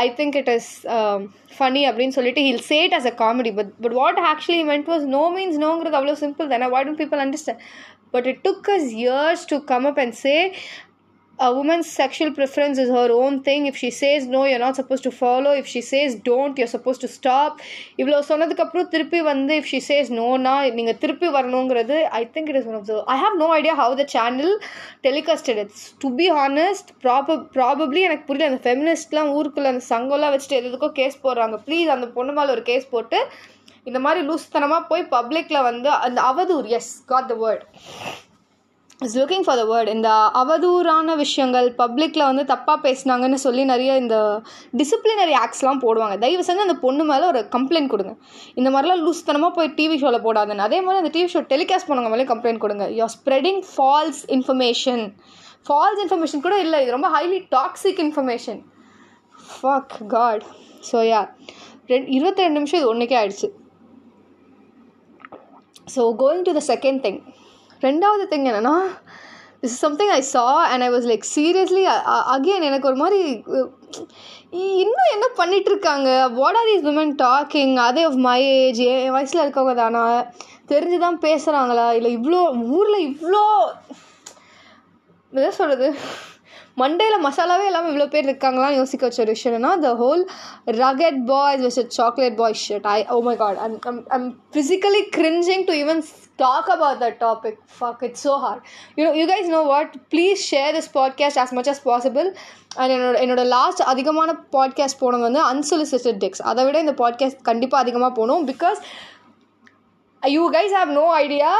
I think it is funny அப்படின்னு சொல்லிட்டு he'll said as a comedy but but what actually meant was no means நோங்கிறது அவ்வளோ சிம்பிள் தானே? What don't people understand but it took us years to come up and say a woman's sexual preference is her own thing. If she says no, you're not supposed to follow. If she says don't, you're supposed to stop. இவ்வளோ சொன்னதுக்கப்புறம் திருப்பி வந்து if she says நோனா நீங்கள் திருப்பி வரணுங்கிறது I think it is one of the I have no idea how the channel telecasted it's to be honest prob probably எனக்கு புரியல அந்த ஃபெமினிஸ்ட்லாம் ஊருக்குள்ள அந்த சங்கம்லாம் வச்சுட்டு எதுக்கோ கேஸ் போடுறாங்க ப்ளீஸ் அந்த பொண்ணு மேலே ஒரு கேஸ் போட்டு இந்த மாதிரி லூஸ்தனமாக போய் பப்ளிக்கில் வந்து அந்த அவதூர் is god the word is looking for the word இந்த அவதூறான விஷயங்கள் பப்ளிக்கில் வந்து தப்பாக பேசினாங்கன்னு சொல்லி நிறைய இந்த டிசிப்ளினரி ஆக்ட்ஸ்லாம் போடுவாங்க. தயவு செஞ்சு அந்த பொண்ணு மேலே ஒரு கம்ப்ளைண்ட் கொடுங்க. இந்த மாதிரிலாம் லூஸ்தனமாக போய் டிவி ஷோவில் போடாதுன்னு. அதே மாதிரி அந்த டிவி ஷோ டெலிகாஸ்ட் பண்ணவங்க மேலே கம்ப்ளைண்ட் கொடுங்க. You are spreading false information false information கூட இல்லை. இது ரொம்ப highly toxic information fuck god so yeah ரெண்டு இருபத்தி ரெண்டு நிமிஷம் இது ஒன்றுக்கே ஆயிடுச்சு. So going to the second thing ரெண்டாவது திங் என்னென்னா this is something I saw and I was like seriously again எனக்கு ஒரு மாதிரி இன்னும் என்ன பண்ணிகிட்ருக்காங்க இருக்காங்க? What are these women talking அதே ஆஃப் மை ஏஜ் என் வயசில் இருக்கவங்க தானா? தெரிஞ்சு தான் பேசுகிறாங்களா இல்லை இவ்வளோ ஊரில் இவ்வளோ எதை சொல்கிறது மண்டேயில் மசாலாவே இல்லாமல் இவ்வளோ பேர் இருக்காங்களான்னு யோசிக்க வச்ச ஒரு விஷயம்னா the whole rugged boys vs chocolate boy shit I oh my god I'm I'm I'm physically cringing to even talk about that topic. Fuck, it's so hard. You know, you guys know what? Please share this podcast as much as possible. And என்னோட என்னோட last அதிகமான podcast போனது வந்து அன்சொலிசிட்டட் Dix அதை விட இந்த podcast கண்டிப்பாக அதிகமாக போகணும் because you guys have no idea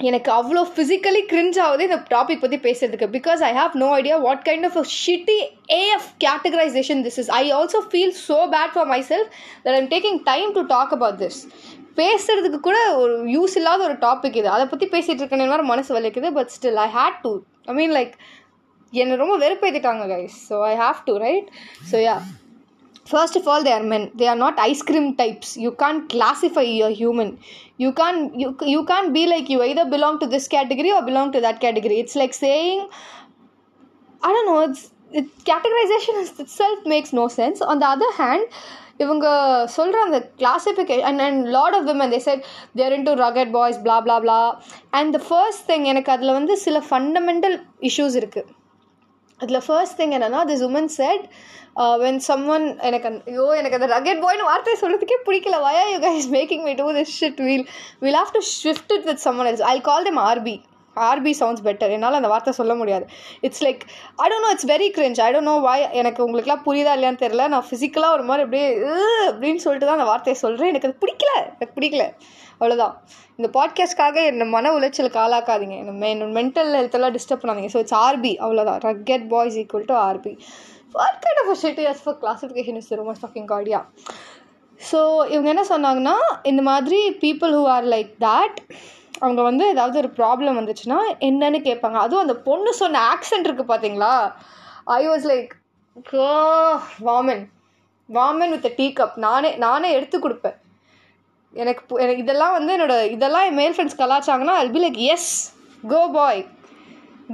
எனக்கு அவ்வளோ ஃபிசிக்கலி கிரிஞ்ச் ஆகுது இந்த டாபிக் பற்றி பேசுறதுக்கு because I have no idea what kind of shitty AF categorization this is I also feel so bad for myself that I'm taking time to talk about this பேசுறதுக்கு கூட ஒரு use இல்லாத ஒரு topic இது அதை பற்றி பேசிகிட்டு இருக்கேன்னு மனசு வலிக்குது but still I hate to I mean like என்னை ரொம்ப வெறுப்பேற்றிட்டாங்க guys so I have to write so yeah first of all they are men they are not ice cream types you can't classify your human you can't you you can't be like you either belong to this category or belong to that category it's like saying I don't know it's it categorization itself makes no sense on the other hand இவங்க சொல்கிற அந்த classification and and lot of women they set their in to rugged boys blah blah blah and the first thing எனக்கு அதில் வந்து சில fundamental issues இருக்குது அதில் first thing என்னன்னா this woman said when someone எனக்கு அந்த ஐயோ எனக்கு அந்த ரகட் பாய்னு வார்த்தை சொல்கிறதுக்கே பிடிக்கல. Why are you guys making me do this shit we'll will have to shift it with someone else I call them RB RB sounds better என்னால் அந்த வார்த்தை சொல்ல முடியாது. It's like I don't know it's very cringe I don't know why எனக்கு உங்களுக்குலாம் புரியுதா இல்லையான்னு தெரில நான் ஃபிசிக்கலாக ஒரு மாதிரி அப்படியே அப்படின்னு சொல்லிட்டு தான் அந்த வார்த்தையை சொல்கிறேன் எனக்கு அது பிடிக்கல. எனக்கு பிடிக்கல. அவ்வளோதான் இந்த பாட்காஸ்ட்காக என்னை மன உளைச்சலுக்கு ஆளாக்காதீங்க. என்ன என்னோட மென்டல் ஹெல்த்தெல்லாம் டிஸ்டர்ப் பண்ணாதீங்க. ஸோ இட்ஸ் ஆர்பி அவ்வளோதான் rugged boys equal to RB what kind of shit is for classification is ரொம்ப ஃபக்கிங் காடியா ஸோ இவங்க என்ன சொன்னாங்கன்னா இந்த மாதிரி people who are like that அவங்க வந்து ஏதாவது ஒரு ப்ராப்ளம் வந்துச்சுன்னா என்னன்னு கேட்பாங்க. அதுவும் அந்த பொண்ணு சொன்ன ஆக்சென்ட் இருக்குது பார்த்தீங்களா I was like woman. Woman with tea cup நானே நானே எடுத்து கொடுப்பேன். எனக்கு எனக்கு இதெல்லாம் வந்து என்னோட இதெல்லாம் என் மேல் friends கலாச்சாங்கன்னா all be like yes go boy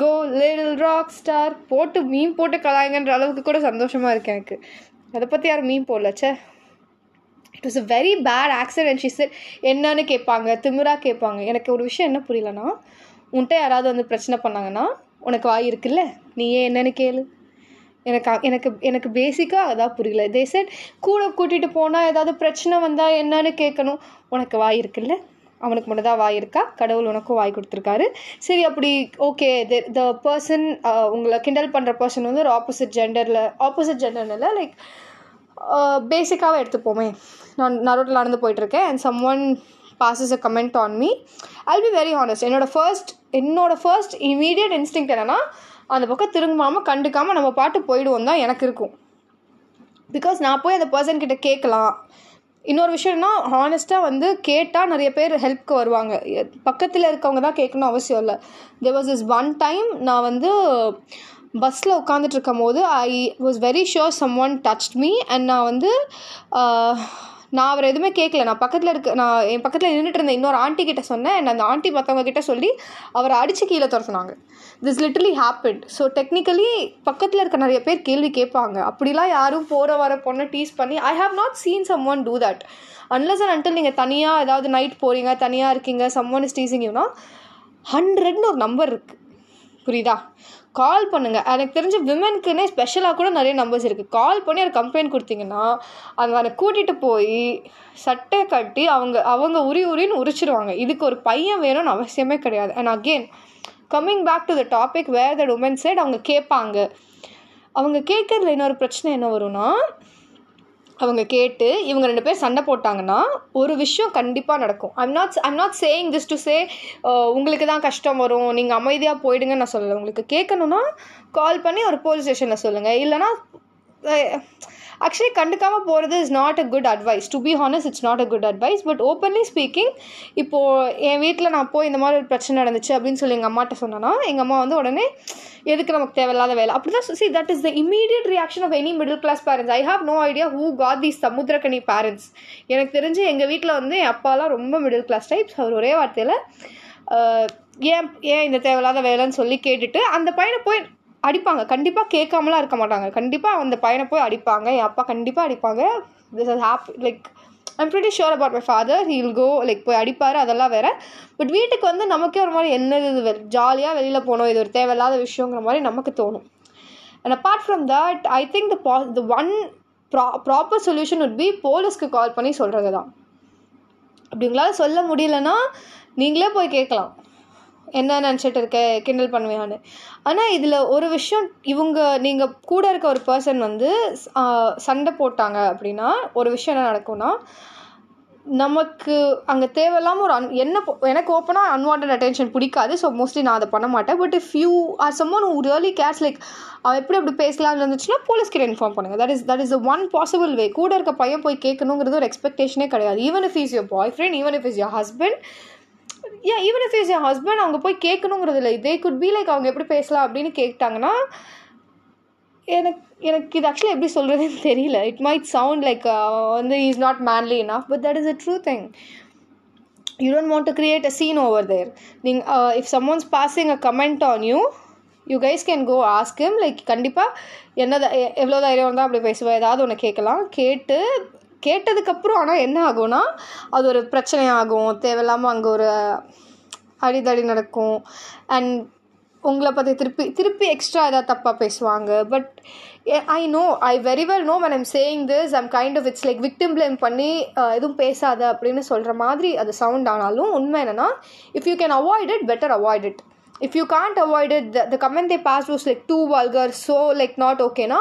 go little rock star போட்டு மீன் போட்டு கலாயங்கன்ற அளவுக்கு கூட சந்தோஷமாக இருக்கு எனக்கு. அதை பற்றி யாரும் மீன் போடல say it was a very bad accident she sir என்னன்னு கேட்பாங்க திமிரா கேட்பாங்க. எனக்கு ஒரு விஷயம் என்ன புரியலனா உன்கிட்ட யாராவது வந்து பிரச்சனை பண்ணாங்கன்னா உனக்கு வாய் இருக்குல்ல நீ ஏன் என்னன்னு கேளு. எனக்கு எனக்கு எனக்கு பேசிக்காக அதான் புரியல. தே செட் கூட கூட்டிகிட்டு போனால் ஏதாவது பிரச்சனை வந்தால் என்னன்னு கேட்கணும். உனக்கு வாய் இருக்குல்ல? அவனுக்கு மட்டும் தான் வாய் இருக்கா? கடவுள் உனக்கும் வாய் கொடுத்துருக்காரு. சரி அப்படி ஓகே த பர்சன் உங்களை கிண்டல் பண்ணுற பர்சன் வந்து ஒரு ஆப்போசிட் ஜெண்டரில் ஆப்போசிட் ஜெண்டர்னில் லைக் Uh, பேசிக்காகவே எடுத்துப்போமே. நான் நான் ரோட்டில் நடந்து போயிட்டுருக்கேன். And someone passes a comment on me I'll be very honest என்னோடய ஃபர்ஸ்ட் என்னோட ஃபர்ஸ்ட் இமீடியட் இன்ஸ்டிங் என்னன்னா அந்த பக்கம் திரும்பாமல் கண்டுக்காமல் நம்ம பாட்டு போயிடுவோம் தான் எனக்கு இருக்கும். பிகாஸ் நான் போய் அந்த பர்சன் கிட்ட கேட்கலாம். இன்னொரு விஷயம்னா ஹானஸ்ட்டாக வந்து கேட்டால் நிறைய பேர் ஹெல்ப்க்கு வருவாங்க. பக்கத்தில் இருக்கவங்க தான் கேட்கணும் அவசியம் இல்லை. There was is one time நான் வந்து பஸ்ஸில் உட்காந்துட்டு இருக்கும் போது I was very sure someone touched me and நான் வந்து நான் அவர் எதுவுமே கேட்கல நான் பக்கத்தில் இருக்க நான் என் பக்கத்தில் நின்றுட்டு இருந்த இன்னொரு ஆண்டி கிட்ட சொன்னேன். அண்ட் அந்த ஆண்டி மற்றவங்க கிட்ட சொல்லி அவரை அடித்து கீழே துரத்துனாங்க. This literally happen so technically பக்கத்தில் இருக்க நிறைய பேர் கேள்வி கேட்பாங்க. அப்படிலாம் யாரும் போகிற வர பொண்ணை டீஸ் பண்ணி I have not seen some one do that unless and until நீங்கள் தனியாக ஏதாவது நைட் போகிறீங்க தனியாக இருக்கீங்க சம் ஒன் இஸ் டீசிங் யூனா ஹண்ட்ரட்னு ஒரு நம்பர் இருக்குது புரியுதா? கால் பண்ணுங்கள் எனக்கு தெரிஞ்ச விமனுக்குன்னே ஸ்பெஷலாக கூட நிறைய நம்பர்ஸ் இருக்குது கால் பண்ணி ஒரு கம்ப்ளைண்ட் கொடுத்தீங்கன்னா அவங்க அதை கூட்டிகிட்டு போய் சட்டை கட்டி அவங்க அவங்க உரி உரின்னு உரிச்சிருவாங்க. இதுக்கு ஒரு பையன் வேணும்னு அவசியமே கிடையாது. And again coming back to the topic where the woman side அவங்க கேட்பாங்க. அவங்க கேட்கறதுல இன்னொரு பிரச்சனை என்ன வரும்னா அவங்க கேட்டு இவங்க ரெண்டு பேர் சண்டை போட்டாங்கன்னா ஒரு விஷயம் கண்டிப்பாக நடக்கும். I'm not I'm not saying this to say உங்களுக்கு தான் கஷ்டம் வரும். நீங்கள் அமைதியாக போயிடுங்கன்னு நான் சொல்லலை. உங்களுக்கு கேட்கணுன்னா கால் பண்ணி ஒரு போலீஸ் ஸ்டேஷனில் சொல்லுங்கள் இல்லைனா ஆக்சுவலி கண்டுக்காமல் போகிறது is not a good advice to be honest it's not a good advice but openly speaking இப்போது என் வீட்டில் நான் போய் இந்த மாதிரி ஒரு பிரச்சனை நடந்துச்சு அப்படின்னு சொல்லி எங்கள் அம்மாட்ட சொன்னேன்னா எங்கள் அம்மா வந்து உடனே எதுக்கு நமக்கு தேவையில்லாத வேலை? அப்படி தான் see that is the immediate reaction of any middle class parents I have no idea who got the Samuthirakani parents எனக்கு தெரிஞ்சு எங்கள் வீட்டில் வந்து என் அப்பாலாம் ரொம்ப மிடில் கிளாஸ் டைப்ஸ் அவர் ஒரே வார்த்தையில் ஏன் ஏன் இந்த தேவையில்லாத வேலைன்னு சொல்லி கேட்டுட்டு அந்த பையனை போய் அடிப்பாங்க. கண்டிப்பாக கேட்காமலாம் இருக்க மாட்டாங்க. கண்டிப்பாக அந்த பையனை போய் அடிப்பாங்க. என் அப்பா கண்டிப்பாக அடிப்பாங்க. This is happy like I'm pretty sure about my father he'll go like போய் அடிப்பார். அதெல்லாம் வேறு. பட் வீட்டுக்கு வந்து நமக்கே ஒரு மாதிரி என்னது இது ஜாலியாக வெளியில் போகணும். இது ஒரு தேவையில்லாத விஷயங்கிற மாதிரி நமக்கு தோணும். And apart from that I think the பா த ஒன் ப்ரா ப்ராப்பர் சொல்யூஷன் உட் பி போலீஸ்க்கு கால் பண்ணி சொல்கிறது தான் அப்படி உங்களால் சொல்ல முடியலன்னா நீங்களே போய் கேட்கலாம். என்ன நினச்சிட்டு இருக்க கிண்டல் பண்ணுவியான்னு. ஆனால் இதில் ஒரு விஷயம் இவங்க நீங்கள் கூட இருக்க ஒரு பர்சன் வந்து சண்டை போட்டாங்க அப்படின்னா ஒரு விஷயம் என்ன நடக்கும்னா நமக்கு அங்கே தேவையில்லாமல் ஒரு அன் என்ன எனக்கு ஓப்பனாக அன்வான்ட் அட்டென்ஷன் பிடிக்காது ஸோ மோஸ்ட்லி நான் அதை பண்ண மாட்டேன். But if you are someone who really cares like அவன் எப்படி அப்படி பேசலாம்னு இருந்துச்சுன்னா போலீஸ்கிட்ட இன்ஃபார்ம் பண்ணுங்க. That is that is one possible way கூட இருக்க பையன் போய் கேட்கணுங்கிறது ஒரு எக்ஸ்பெக்டேஷனே கிடையாது. Even if is your boyfriend even if is your husband yeah even if is N husband அவங்க போய் கேட்கணுங்கிறது இல்லை இதே குட் பி லைக் அவங்க எப்படி பேசலாம் அப்படின்னு கேட்டாங்கன்னா எனக்கு எனக்கு இது ஆக்சுவலி எப்படி சொல்கிறதுன்னு தெரியல. இட் மைட் சவுண்ட் லைக் வந்து is not manly enough but that is a true thing you don't want to create a scene over there நீங்கள் if someone's passing a comment on you you guys can go ask like கண்டிப்பாக என்ன த- எவ்வளோ தைரியம் இருந்தால் அப்படி பேசுவேன் ஏதாவது ஒன்று கேட்கலாம். கேட்டு கேட்டதுக்கப்புறம் ஆனால் என்ன ஆகும்னா அது ஒரு பிரச்சனையாகும். தேவையில்லாமல் அங்கே ஒரு அடிதடி நடக்கும். அண்ட் உங்களை பற்றி திருப்பி திருப்பி எக்ஸ்ட்ரா ஏதாவது தப்பாக பேசுவாங்க. But I know I very well know man I'm saying this I'm kind of it's like victim blame பண்ணி எதுவும் பேசாத அப்படின்னு சொல்கிற மாதிரி அது சவுண்ட் ஆனாலும் உண்மை என்னென்னா if you can avoid it better avoid it if you can't avoid it the comment they pass was like too vulgar so like not ஓகேனா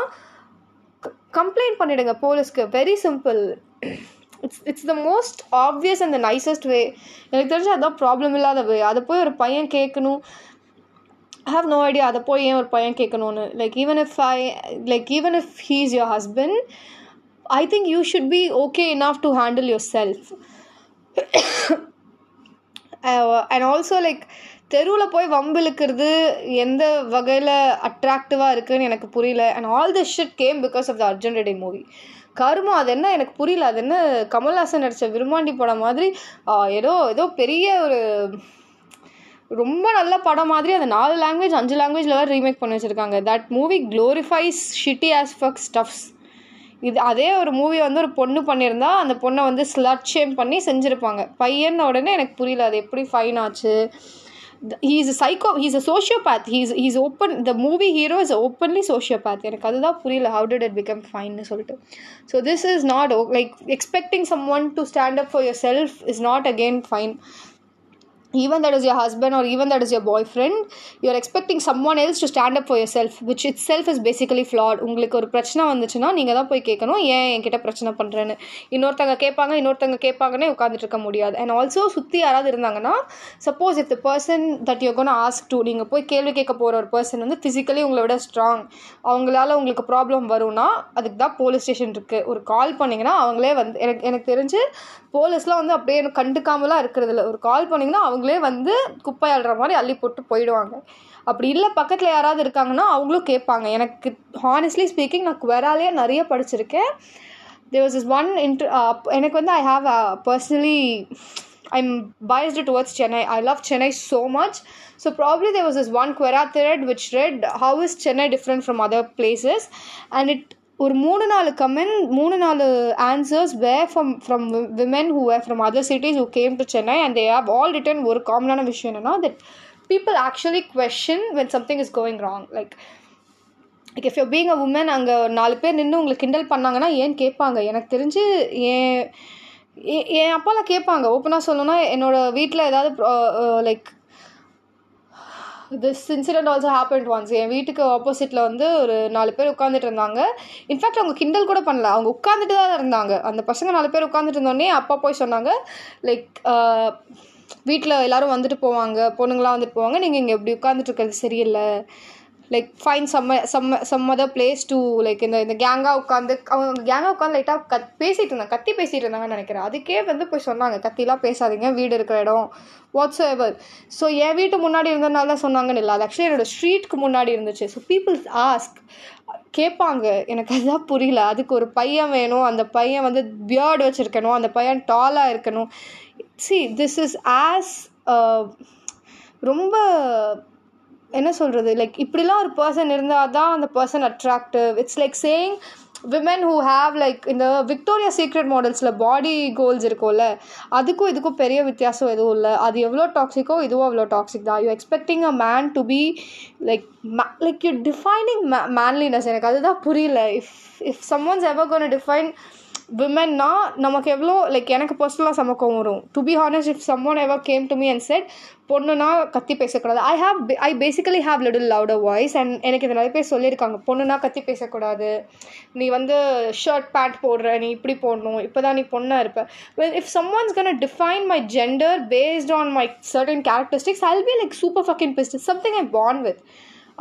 கம்ப்ளைண்ட் பண்ணிடுங்க போலீஸ்க்கு. Very simple it's it's the most obvious and the nicest way எனக்கு தெரிஞ்சு அதான் problem இல்லாத வே அதை போய் ஒரு பையன் கேட்கணும் ஐ ஹாவ் நோ ஐடியா அதை போய் ஏன் ஒரு பையன் கேட்கணும்னு like even if I like even if he is your husband I think you should be okay enough to handle yourself and also like தெருவில் போய் வம்பு இழுக்கிறது எந்த வகையில் அட்ராக்டிவாக இருக்குன்னு எனக்கு புரியல. And all the shit came because of the Arjun Reddy movie கருமம் அது என்ன? எனக்கு புரியல. அது என்ன கமல்ஹாசன் நடித்த விரும்மாண்டி படம் மாதிரி? ஏதோ ஏதோ பெரிய ஒரு ரொம்ப நல்ல படம் மாதிரி அந்த நாலு லாங்குவேஜ் அஞ்சு லாங்குவேஜில் வேறு ரீமேக் பண்ணி வச்சுருக்காங்க. That movie glorifies shitty ass fuck stuffs இது அதே ஒரு மூவி வந்து ஒரு பொண்ணு பண்ணியிருந்தா அந்த பொண்ணை வந்து ஸ்லட் ஷேம் பண்ணி செஞ்சுருப்பாங்க. பையன் உடனே எனக்கு புரியல. அது எப்படி ஃபைன் ஆச்சு? He he's psycho he's a sociopath he's he's open the movie hero is openly sociopath எனக்கு அதுதான் புரியல. ஹவு டிட் இட் பிகம் ஃபைன்னு சொல்லிட்டு. So this is not like expecting someone to stand up for yourself is not again fine even that is your husband or even that is your boyfriend you're expecting someone else to stand up for yourself which itself is basically flawed. உங்களுக்கு ஒரு பிரச்சனை வந்துச்சுன்னா நீங்கள் தான் போய் கேட்கணும் ஏன் என்கிட்ட பிரச்சனை பண்ணுறேன்னு இன்னொருத்தங்க கேட்பாங்க இன்னொருத்தங்க கேட்பாங்கன்னே உட்காந்துட்டு இருக்க முடியாது. அண்ட் ஆல்சோ சுற்றி யாராவது இருந்தாங்கன்னா suppose if the person that you gonna ask to நீங்கள் போய் கேள்வி கேட்க போகிற ஒரு பர்சன் வந்து ஃபிசிக்கலி உங்களை விட ஸ்ட்ராங் அவங்களால உங்களுக்கு ப்ராப்ளம் வரும்னா அதுக்கு தான் போலீஸ் ஸ்டேஷன் இருக்குது ஒரு கால் பண்ணிங்கன்னா அவங்களே வந்து எனக்கு எனக்கு தெரிஞ்சு போலீஸ்லாம் வந்து அப்படியே எனக்கு கண்டுக்காமலாம் இருக்கிறதில்ல. ஒரு கால் பண்ணிங்கன்னா அவங்களே வந்து குப்பை அள்ளுற மாதிரி அள்ளி போட்டு போயிடுவாங்க. அப்படி இல்லை பக்கத்தில் யாராவது இருக்காங்கன்னா அவங்களும் கேட்பாங்க. எனக்கு ஹானஸ்ட்லி ஸ்பீக்கிங் நான் குவராலே நிறைய படிச்சிருக்கேன். தேர் வாஸ் இஸ் ஒன் இன்ட்ரு எனக்கு வந்து I have personally I am biased towards Chennai I love Chennai so much so probably there was is one Quera read which read how is Chennai different from other places and it ஒரு மூணு நாலு comment மூணு நாலு answers were from from women who were from other cities who came to Chennai and they have all written ஒரு காமனான விஷயம் என்னன்னா that people actually question when something is going wrong like like if you being a woman அங்கே நாலு பேர் நின்று உங்களுக்கு கிண்டல் பண்ணாங்கன்னா ஏன் கேட்பாங்க? எனக்கு தெரிஞ்சு ஏன் என் அப்பாலாம் கேட்பாங்க. ஓப்பனாக சொல்லணும்னா என்னோடய வீட்டில் ஏதாவது like this incident also happened once என் வீட்டுக்கு ஆப்போசிட்டில் வந்து ஒரு நாலு பேர் உட்காந்துட்டு இருந்தாங்க. இன்ஃபேக்ட் அவங்க கிண்டல் கூட பண்ணல. அவங்க உட்காந்துட்டு தான் இருந்தாங்க. அந்த பசங்க நாலு பேர் உட்காந்துட்டு இருந்தோடனே அப்பா போய் சொன்னாங்க லைக் uh, வீட்டில் எல்லோரும் வந்துட்டு போவாங்க. பொண்ணுங்களாம் வந்துட்டு போவாங்க. நீங்கள் இங்கே இப்படி உட்காந்துட்டு இருக்கிறது சரியில்லை. லைக் ஃபைன் சம்ம சம்ம some other place to like இந்த இந்த கேங்காக உட்காந்து அவங்க கேங்காக உட்காந்து லைட்டாக கத் பேசிகிட்டு இருந்தாங்க கத்தி பேசிகிட்டு இருந்தாங்கன்னு நினைக்கிறேன். அதுக்கே வந்து போய் சொன்னாங்க கத்திலாம் பேசாதீங்க வீடு இருக்கிற இடம் வாட்ஸ் எவர் ஸோ என் வீட்டு முன்னாடி இருந்ததுனால தான் சொன்னாங்கன்னு இல்லை அது ஆக்சுவலி என்னோட ஸ்ட்ரீட்க்கு முன்னாடி இருந்துச்சு. ஸோ பீப்புள்ஸ் ஆஸ்க் கேட்பாங்க எனக்கு அதுதான் புரியல அதுக்கு ஒரு பையன் வேணும் அந்த பையன் வந்து பியர்டு வச்சுருக்கணும் அந்த பையன் டாலாக இருக்கணும். சி திஸ் இஸ் ஆஸ் ரொம்ப என்ன சொல்கிறது லைக் இப்படிலாம் ஒரு பர்சன் இருந்தால் தான் அந்த person attractive it's like saying women who have like இந்த விக்டோரியா சீக்ரெட் மாடல்ஸில் பாடி கோல்ஸ் இருக்கும்ல அதுக்கும் இதுக்கும் பெரிய வித்தியாசம் எதுவும் இல்லை. அது எவ்வளோ டாக்ஸிக்கோ இதுவும் அவ்வளோ டாக்ஸிக் தான். You expecting a man to be like like you defining may manliness எனக்கு அதுதான் புரியல. If if someone's ever gonna define விமன்னா நமக்கு எவ்வளோ லைக் எனக்கு பர்சனலாக சமக்கம் வரும். To be honest if someone ever came to me and said பொண்ணுனா கத்தி பேசக்கூடாது. I have I basically have little louder voice and எனக்கு இது நிறைய பேர் சொல்லியிருக்காங்க. பொண்ணுனா கத்தி பேசக்கூடாது. நீ வந்து ஷர்ட் பேண்ட் போடுற நீ இப்படி போடணும். இப்போ தான் நீ பொண்ணாக இருப்ப. Well if someone's can define my gender based on my certain characteristics I'll be like super fucking beast something I born with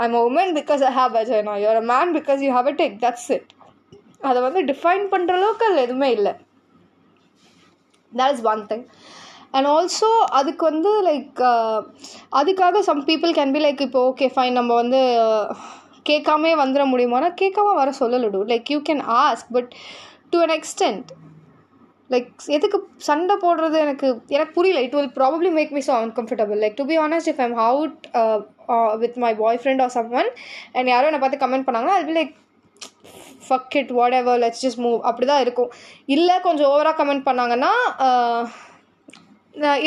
I'm a woman because I have a Jena you're a man because you have a dick that's it அதை வந்து define பண்ணுற அளவுக்கு அதில் எதுவுமே இல்லை. That is one thing and also அதுக்கு வந்து like uh, அதுக்காக some people can be like இப்போ ஓகே ஃபைன் நம்ம வந்து uh, கேட்காமே வந்துட முடியுமானா கேட்காம வர சொல்லலடு like you can ask but to an extent like எதுக்கு சண்டை போடுறது எனக்கு எனக்கு புரியல. It will probably make me so uncomfortable like to be honest if I'm out with my boyfriend or someone and யாரும் என்னை பார்த்து கமெண்ட் பண்ணாங்கன்னா அது like fuck it whatever let's just move அப்படி தான் இருக்கும். இல்லை கொஞ்சம் ஓவராக கமெண்ட் பண்ணாங்கன்னா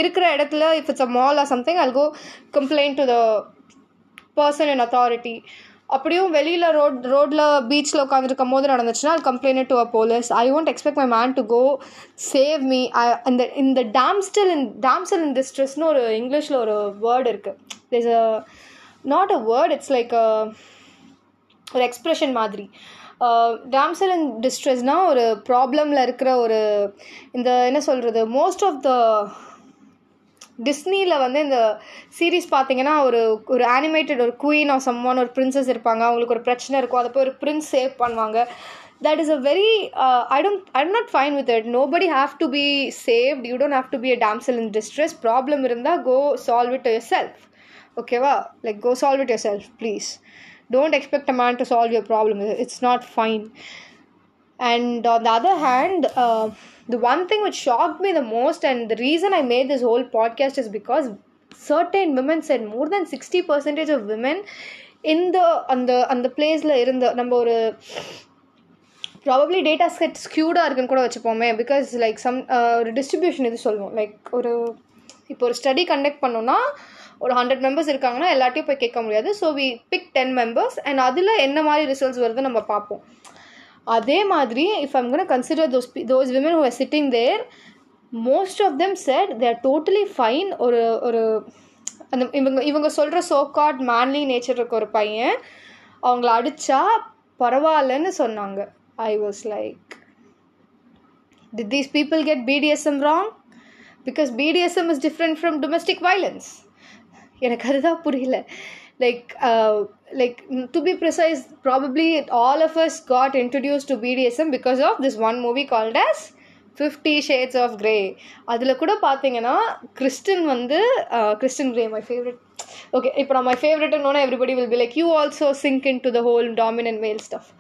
இருக்கிற இடத்துல if it's a mall or something I'll go complaint to the person in authority அப்படியும் வெளியில் ரோட் ரோட்டில் பீச்சில் உட்காந்துருக்கும் போது நடந்துச்சுன்னா அது complaint to a police I won't expect my man to go save me இந்த இந்த டேம்ஸ்டில் இன் டேம்ஸ்டில் இன் டிஸ்ட்ரெஸ்னு ஒரு இங்கிலீஷில் ஒரு வேர்டு இருக்குது is a not a word it's like ஒரு எக்ஸ்ப்ரெஷன் மாதிரி. டாம்சல் இன் டிஸ்ட்ரெஸ்னால் ஒரு ப்ராப்ளமில் இருக்கிற ஒரு இந்த என்ன சொல்கிறது மோஸ்ட் ஆஃப் த டிஸ்னியில் வந்து இந்த சீரீஸ் பார்த்தீங்கன்னா ஒரு ஒரு அனிமேட்டட் ஒரு குயின் ஆஃப் சம்மான் ஒரு பிரின்சஸ் இருப்பாங்க. அவங்களுக்கு ஒரு பிரச்சனை இருக்கும். அதை போய் ஒரு பிரின்ஸ் சேவ் பண்ணுவாங்க. That is a very I don't I not fine with it nobody have to be saved you don't have to be a damsel in distress problem இருந்தால் go solve it yourself ஓகேவா like go solve it yourself please don't expect a man to solve your problem it's not fine and on the other hand uh, the one thing which shocked me the most and the reason i made this whole podcast is because certain women said more than 60 percentage of women in the அந்த அந்த பிளேஸில் இருந்த நம்ம ஒரு probably data set ஸ்கியூடாக இருக்குன்னு கூட வச்சுப்போமே because like some ஒரு டிஸ்ட்ரிபியூஷன் இது சொல்லுவோம் லைக் ஒரு இப்போ ஒரு ஸ்டடி கண்டக்ட் பண்ணோன்னா ஒரு ஹண்ட்ரட் மெம்பர்ஸ் இருக்காங்கன்னா எல்லாத்தையும் போய் கேட்க முடியாது. So we pick ten members and அதில் என்ன மாதிரி ரிசல்ட்ஸ் வருது நம்ம பார்ப்போம். அதே மாதிரி if I'm gonna consider those those women who are sitting there most of them said they are totally fine ஒரு ஒரு அந்த இவங்க இவங்க சொல்கிற சோ கார்ட் மேன்லி நேச்சர் இருக்க ஒரு பையன் அவங்கள அடித்தா பரவாயில்லன்னு சொன்னாங்க. I was like did these people get BDSM wrong because BDSM is different from domestic violence எனக்கு அதுதான் புரியல. Like like to be precise probably all of us got introduce to BDSM because of this one movie called as fifty shades of grey அதில் கூட பார்த்தீங்கன்னா Christian வந்து Christian Grey my favourite okay இப்போ நான் my ஃபேவரட்னு everybody will be like you also sink in to the whole dominant male stuff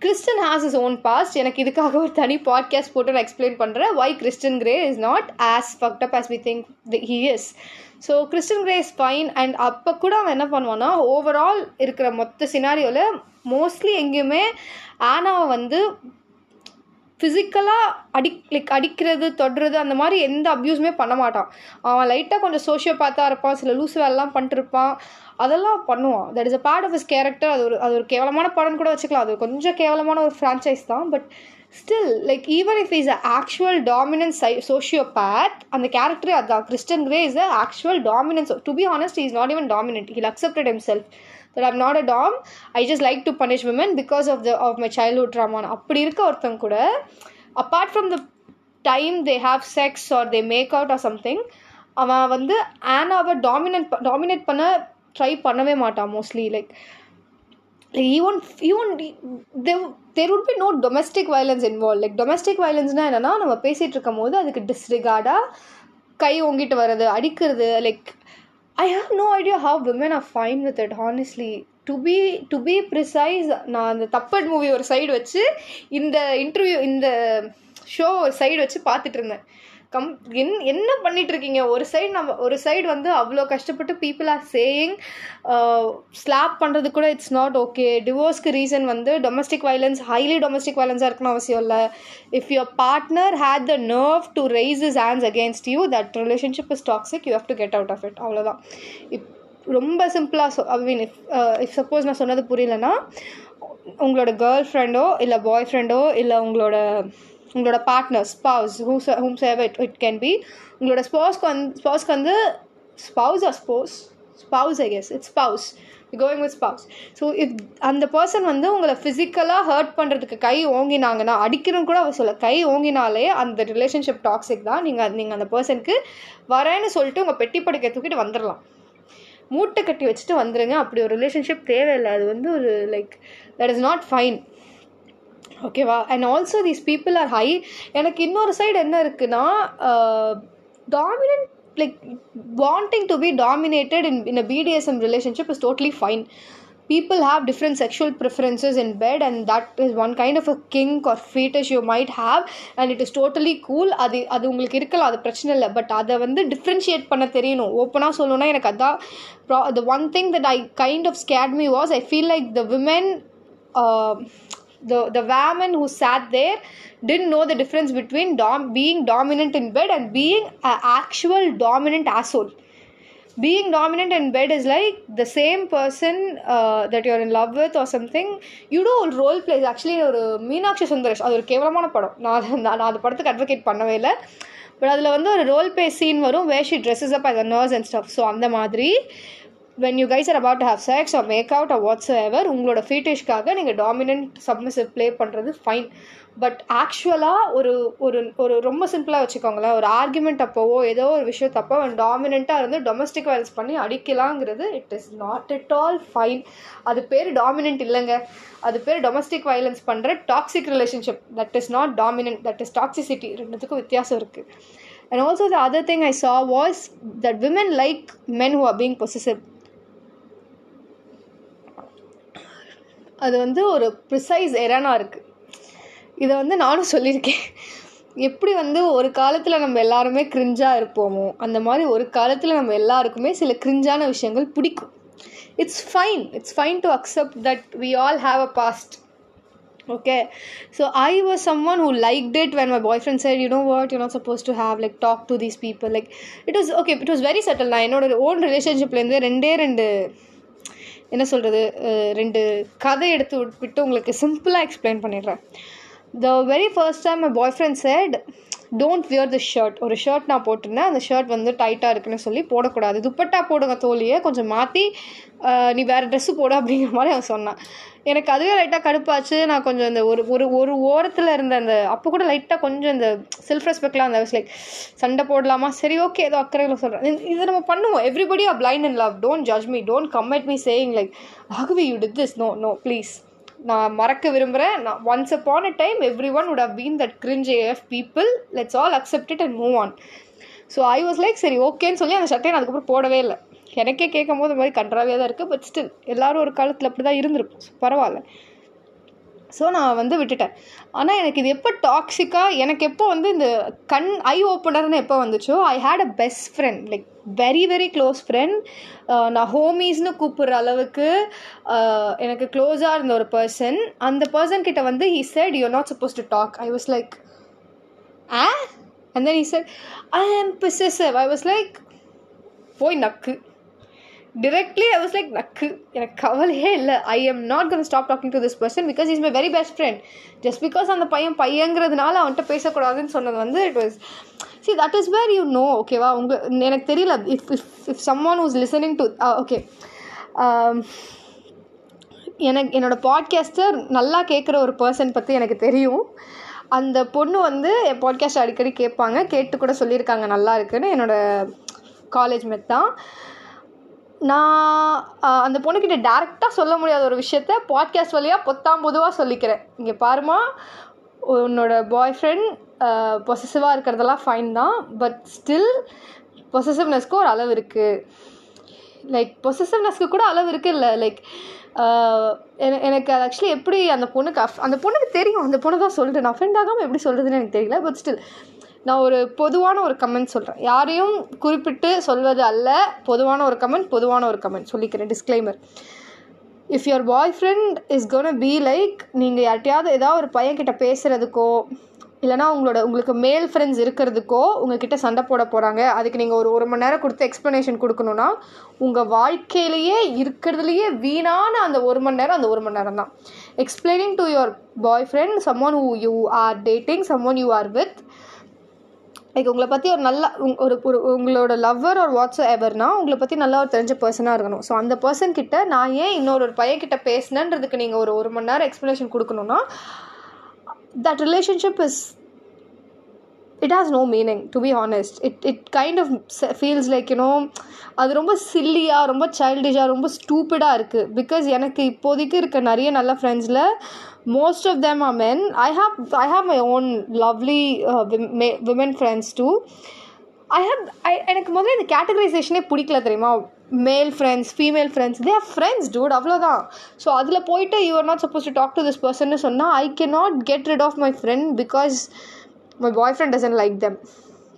Christian has is own past எனக்கு இதுக்காக ஒரு தனி பாட்காஸ்ட் போட்டு நான் எக்ஸ்பிளைன் பண்ணுறேன் why Christian Grey is not as fucked up as we think he is so Christian Grey's fine and அப்போ கூட அவன் என்ன பண்ணுவான்னா ஓவரால் இருக்கிற மொத்த சினாரியோவில் மோஸ்ட்லி எங்கேயுமே ஆனாவை வந்து ஃபிசிக்கலாக அடிக் லைக் அடிக்கிறது தொடுறது அந்த மாதிரி எந்த அப்யூஸுமே பண்ண மாட்டான். அவன் லைட்டாக கொஞ்சம் சோஷியோ பார்த்தா இருப்பான் சில லூஸ் வேலைலாம் பண்ணிட்டு இருப்பான். அதெல்லாம் பண்ணுவான். That is a part of is character அது ஒரு அது ஒரு கேவலமான படம்னு கூட வச்சுக்கலாம். அது கொஞ்சம் கேவலமான ஒரு ஃப்ரான்ச்சைஸ் தான். But still like even if is a actual dominance psy sociopath அந்த கேரக்டரே அதுதான் Christian Grey is a actual dominance to be honest is not even dominant he'll accepted himself but I'm not a dom I just like to punish women because of the of my childhood ட்ராமான் அப்படி இருக்க ஒருத்தங்க கூட apart from the time they have sex or they make out or something அவன் வந்து ஆனாவை dominant dominate பண்ண try பண்ணவே மாட்டான் mostly like even even there would be no domestic violence involve like domestic வயலன்ஸ்னால் என்னென்னா நம்ம பேசிகிட்டு இருக்கும் போது அதுக்கு டிஸ்ரிகார்டாக கை ஓங்கிட்டு வர்றது அடிக்கிறது like I have no idea how women are fine with it honestly to be to be precise நான் அந்த தப்பட் மூவி ஒரு சைடு வச்சு இந்த இன்டர்வியூ இந்த ஷோ ஒரு சைடு வச்சு பார்த்துட்டு இருந்தேன். கம் என் என்ன பண்ணிட்டு இருக்கீங்க ஒரு சைடு நம்ம ஒரு சைடு வந்து அவ்வளோ கஷ்டப்பட்டு பீப்புள் ஆர் சேயிங் ஸ்லாப் பண்ணுறது கூட இட்ஸ் நாட் ஓகே டிவோர்ஸ்க்கு ரீசன் வந்து டொமஸ்டிக் வைலன்ஸ் ஹைலி டொமஸ்டிக் வைலன்ஸாக இருக்கணும் அவசியம் இல்லை. If your partner had the nerve to raise is hands against you that relationship is toxic you have to get out of it அவ்வளோதான் இப் ரொம்ப சிம்பிளாக so I mean if if suppose நான் சொன்னது புரியலன்னா உங்களோட கேர்ள் ஃப்ரெண்டோ இல்லை பாய் ஃப்ரெண்டோ இல்லை உங்களோட உங்களோட partner spouse whose whom save it it can be உங்களோட ஸ்போஸ்க்கு வந்து ஸ்பவுஸ்க்கு வந்து spouse or spouse spouse I guess it's spouse going with spouse so if அந்த பர்சன் வந்து உங்களை ஃபிசிக்கலாக ஹர்ட் பண்ணுறதுக்கு கை ஓங்கினாங்கன்னா அடிக்கணும்னு கூட அவர் சொல்ல கை ஓங்கினாலே அந்த ரிலேஷன்ஷிப் டாக்ஸிக் தான். நீங்கள் நீங்கள் அந்த பர்சனுக்கு வரேன்னு சொல்லிட்டு உங்கள் பெட்டி படுக்கை தூக்கிட்டு வந்துடலாம் மூட்டை கட்டி வச்சுட்டு வந்துடுங்க அப்படி ஒரு ரிலேஷன்ஷிப் தேவையில்லை. அது வந்து ஒரு like that is not fine ஓகேவா and also these people are high எனக்கு இன்னொரு சைடு என்ன இருக்குன்னா dominant like wanting to be dominated in in a BDSM relationship is totally fine people have different sexual preferences in bed and that is one kind of a kink or fetish you might have and it is totally cool. அது அது உங்களுக்கு இருக்கலாம் அது பிரச்சனை இல்லை. But அதை வந்து differentiate பண்ண தெரியணும். ஓப்பனாக சொல்லணும்னா எனக்கு அதான் ப்ரா the one thing that I kind of scared me was I feel like the women the the woman who sat there didn't know the difference between dom being dominant in bed and being an actual dominant asshole being dominant in bed is like the same person uh, that you're in love with or something you do role plays actually ஒரு மீனாட்சி சுந்தரேஷ் அது ஒரு கேவலமான படம் நான் நான் அந்த படத்துக்கு advocate பண்ணவே இல்லை பட் அதில் வந்து ஒரு ரோல் பிளே சீன் வரும் where she dresses up as a nurse and stuff so அந்த மாதிரி when you guys are about to have sex or make out or whatsoever உங்களோட ஃபீட்டிஷ்க்காக நீங்கள் டாமினன்ட் சப்மிசிவ் ப்ளே பண்ணுறது ஃபைன் பட் ஆக்சுவலாக ஒரு ஒரு ஒரு ரொம்ப சிம்பிளாக வச்சுக்கோங்களேன். ஒரு ஆர்குமெண்ட் அப்போவோ ஏதோ ஒரு விஷயத்தப்போ அவன் டாமினண்ட்டாக இருந்து டொமஸ்டிக் வயலன்ஸ் பண்ணி அடிக்கலாங்கிறது it is not at all fine அது பேர் டாமினன்ட் இல்லைங்க. அது பேர் டொமஸ்டிக் வயலன்ஸ் பண்ணுற toxic relationship that is not dominant that is toxicity ரெண்டுத்துக்கும் வித்தியாசம் இருக்குது and also the other thing I saw was that women like men who are being possessive அது வந்து ஒரு ப்ரிசைஸ் எரனா இருக்குது இதை வந்து நானும் சொல்லியிருக்கேன். எப்படி வந்து ஒரு காலத்தில் நம்ம எல்லாருமே கிரிஞ்சாக இருப்போமோ அந்த மாதிரி ஒரு காலத்தில் நம்ம எல்லாருக்குமே சில கிரிஞ்சான விஷயங்கள் பிடிக்கும். It's fine it's fine to accept that we all have a past okay so I was someone who like liked when my boyfriend said you know what you not suppose to have like talk to these people like it is okay it was very settle நான் என்னோட own ரிலேஷன்ஷிப்லேருந்து ரெண்டே ரெண்டு என்ன சொல்கிறது ரெண்டு கதை எடுத்து விட்டு உங்களுக்கு சிம்பிளாக எக்ஸ்பிளைன் பண்ணிடுறேன். The very first time my boyfriend said don't wear the shirt ஒரு ஷர்ட் நான் போட்டிருந்தேன். அந்த ஷர்ட் வந்து டைட்டாக இருக்குன்னு சொல்லி போடக்கூடாது. துப்பட்டா போடுங்க தோழியை. கொஞ்சம் மாற்றி நீ வேறு ட்ரெஸ்ஸு போடு அப்படிங்கிற மாதிரி அவன் சொன்னான். எனக்கு அதுவே லைட்டாக கடுப்பாச்சு. நான் கொஞ்சம் இந்த ஒரு ஒரு ஒரு ஓரத்தில் இருந்த அந்த அப்போ கூட லைட்டாக கொஞ்சம் இந்த செல்ஃப் ரெஸ்பெக்ட்லாம் அந்த லைக் சண்டை போடலாமா? சரி ஓகே ஏதோ அக்கறையில் சொல்கிறேன் இது நம்ம பண்ணுவோம். Everybody are blind and love don't judge me don't comment me saying like ஆகவே you did this no no please நான் மறக்க விரும்புகிறேன் நான் once upon a time everyone would have been that cringe AF people let's all accept it and move on so I was like சரி ஓகேன்னு சொல்லி அந்த சட்டையை நான் அதுக்கப்புறம் போடவே இல்லை. எனக்கே கேட்கும் போது இந்த மாதிரி கன்றாவே தான் இருக்குது பட் ஸ்டில் எல்லாரும் ஒரு காலத்தில் அப்படி தான் இருந்திருப்போம் பரவாயில்ல. ஸோ நான் வந்து விட்டுட்டேன். ஆனால் எனக்கு இது எப்போ டாக்ஸிக்காக எனக்கு எப்போ வந்து இந்த கண் ஐ ஓப்பனர்னு எப்போ வந்துச்சோ I had a best friend like very very close friend நான் ஹோமீஸ்னு கூப்பிட்ற அளவுக்கு எனக்கு க்ளோஸாக இருந்த ஒரு பர்சன் அந்த பர்சன் கிட்ட வந்து he said you not suppose to talk I was like ah? And then he said I am possessive. I was like போய் நக்கு. டிரெக்ட்லி ஐ வாஸ் லைக் நக்கு எனக்கு கவலையே இல்லை. I am not gonna stop talking to this person because is my very best friend just because அந்த பையன் பையங்கிறதுனால அவன்கிட்ட பேசக்கூடாதுன்னு சொன்னது வந்து it was see that is where you know ஓகேவா உங்க எனக்கு தெரியல. If if if someone was listening to okay எனக்கு என்னோடய பாட்காஸ்டர் நல்லா கேட்குற ஒரு பர்சன் பற்றி எனக்கு தெரியும். அந்த பொண்ணு வந்து என் பாட்காஸ்ட் அடிக்கடி கேட்பாங்க. கேட்டு கூட சொல்லியிருக்காங்க நல்லா இருக்குன்னு. என்னோடய காலேஜ் மெத் தான். நான் அந்த பொண்ணுக்கிட்ட டேரெக்டாக சொல்ல முடியாத ஒரு விஷயத்த பாட்காஸ்ட் வழியாக பொத்தாம் பொதுவாக சொல்லிக்கிறேன். இங்கே பாருமா உன்னோட பாய் ஃப்ரெண்ட் பொசசிவாக இருக்கிறதெல்லாம் ஃபைன் தான் பட் ஸ்டில் பொசசிவ்னஸ்க்கு ஒரு அளவு இருக்குது லைக் பொசசிவ்னஸ்க்கு கூட அளவு இருக்குது இல்லை லைக் எனக்கு அது ஆக்சுவலி எப்படி அந்த பொண்ணுக்கு அந்த பொண்ணுக்கு தெரியும் அந்த பொண்ணு தான் சொல்லிட்டு நான் ஃப்ரெண்ட் ஆகாமல் எப்படி சொல்கிறதுன்னு எனக்கு தெரியல பட் ஸ்டில் நான் ஒரு பொதுவான ஒரு கமெண்ட் சொல்கிறேன் யாரையும் குறிப்பிட்டு சொல்வது அல்ல. பொதுவான ஒரு கமெண்ட் பொதுவான ஒரு கமெண்ட் சொல்லிக்கிறேன். Disclaimer if your boyfriend is gonna be like நீங்கள் யார்ட்டையாவது ஏதாவது ஒரு பையன் கிட்ட பேசுகிறதுக்கோ இல்லைனா உங்களோட உங்களுக்கு மேல் ஃப்ரெண்ட்ஸ் இருக்கிறதுக்கோ உங்ககிட்ட சண்டை போட போகிறாங்க அதுக்கு நீங்கள் ஒரு ஒரு மணி நேரம் கொடுத்து எக்ஸ்ப்ளனேஷன் கொடுக்கணுன்னா உங்கள் வாழ்க்கையிலேயே இருக்கிறதுலையே வீணான அந்த ஒரு மணி நேரம் அந்த ஒரு மணி நேரம் தான் explaining to your boyfriend someone who you are dating someone you are with like உங்களை பற்றி ஒரு நல்ல உங்- ஒரு ஒரு உங்களோட லவ்வர் ஒரு வாட்ஸ் எவர்னா உங்களை பற்றி நல்லா ஒரு தெரிஞ்ச பர்சனாக இருக்கணும். ஸோ அந்த பர்சன் கிட்ட நான் ஏன் இன்னொரு ஒரு பையன்கிட்ட பேசினேன்றதுக்கு நீங்கள் ஒரு ஒரு மணி நேரம் explanation கொடுக்கணுன்னா that relationship is it has no meaning to be honest it it kind of feels like you know அது ரொம்ப சில்லியாக ரொம்ப சைல்டிஷாக ரொம்ப ஸ்டூப்பிடாக இருக்குது பிகாஸ் எனக்கு இப்போதைக்கு இருக்க நிறைய நல்ல ஃப்ரெண்ட்ஸில் most of them are men I have I have my own lovely women friends too I have I எனக்கு முதல்ல இந்த கேட்டகரைசேஷனே பிடிக்கல தெரியுமா male friends female friends they are friends dude அவ்வளோதான் ஸோ அதில் போயிட்டு you are not suppose to talk to this person சொன்னால் I can not get rid of my friend because my boy friend doesn't like them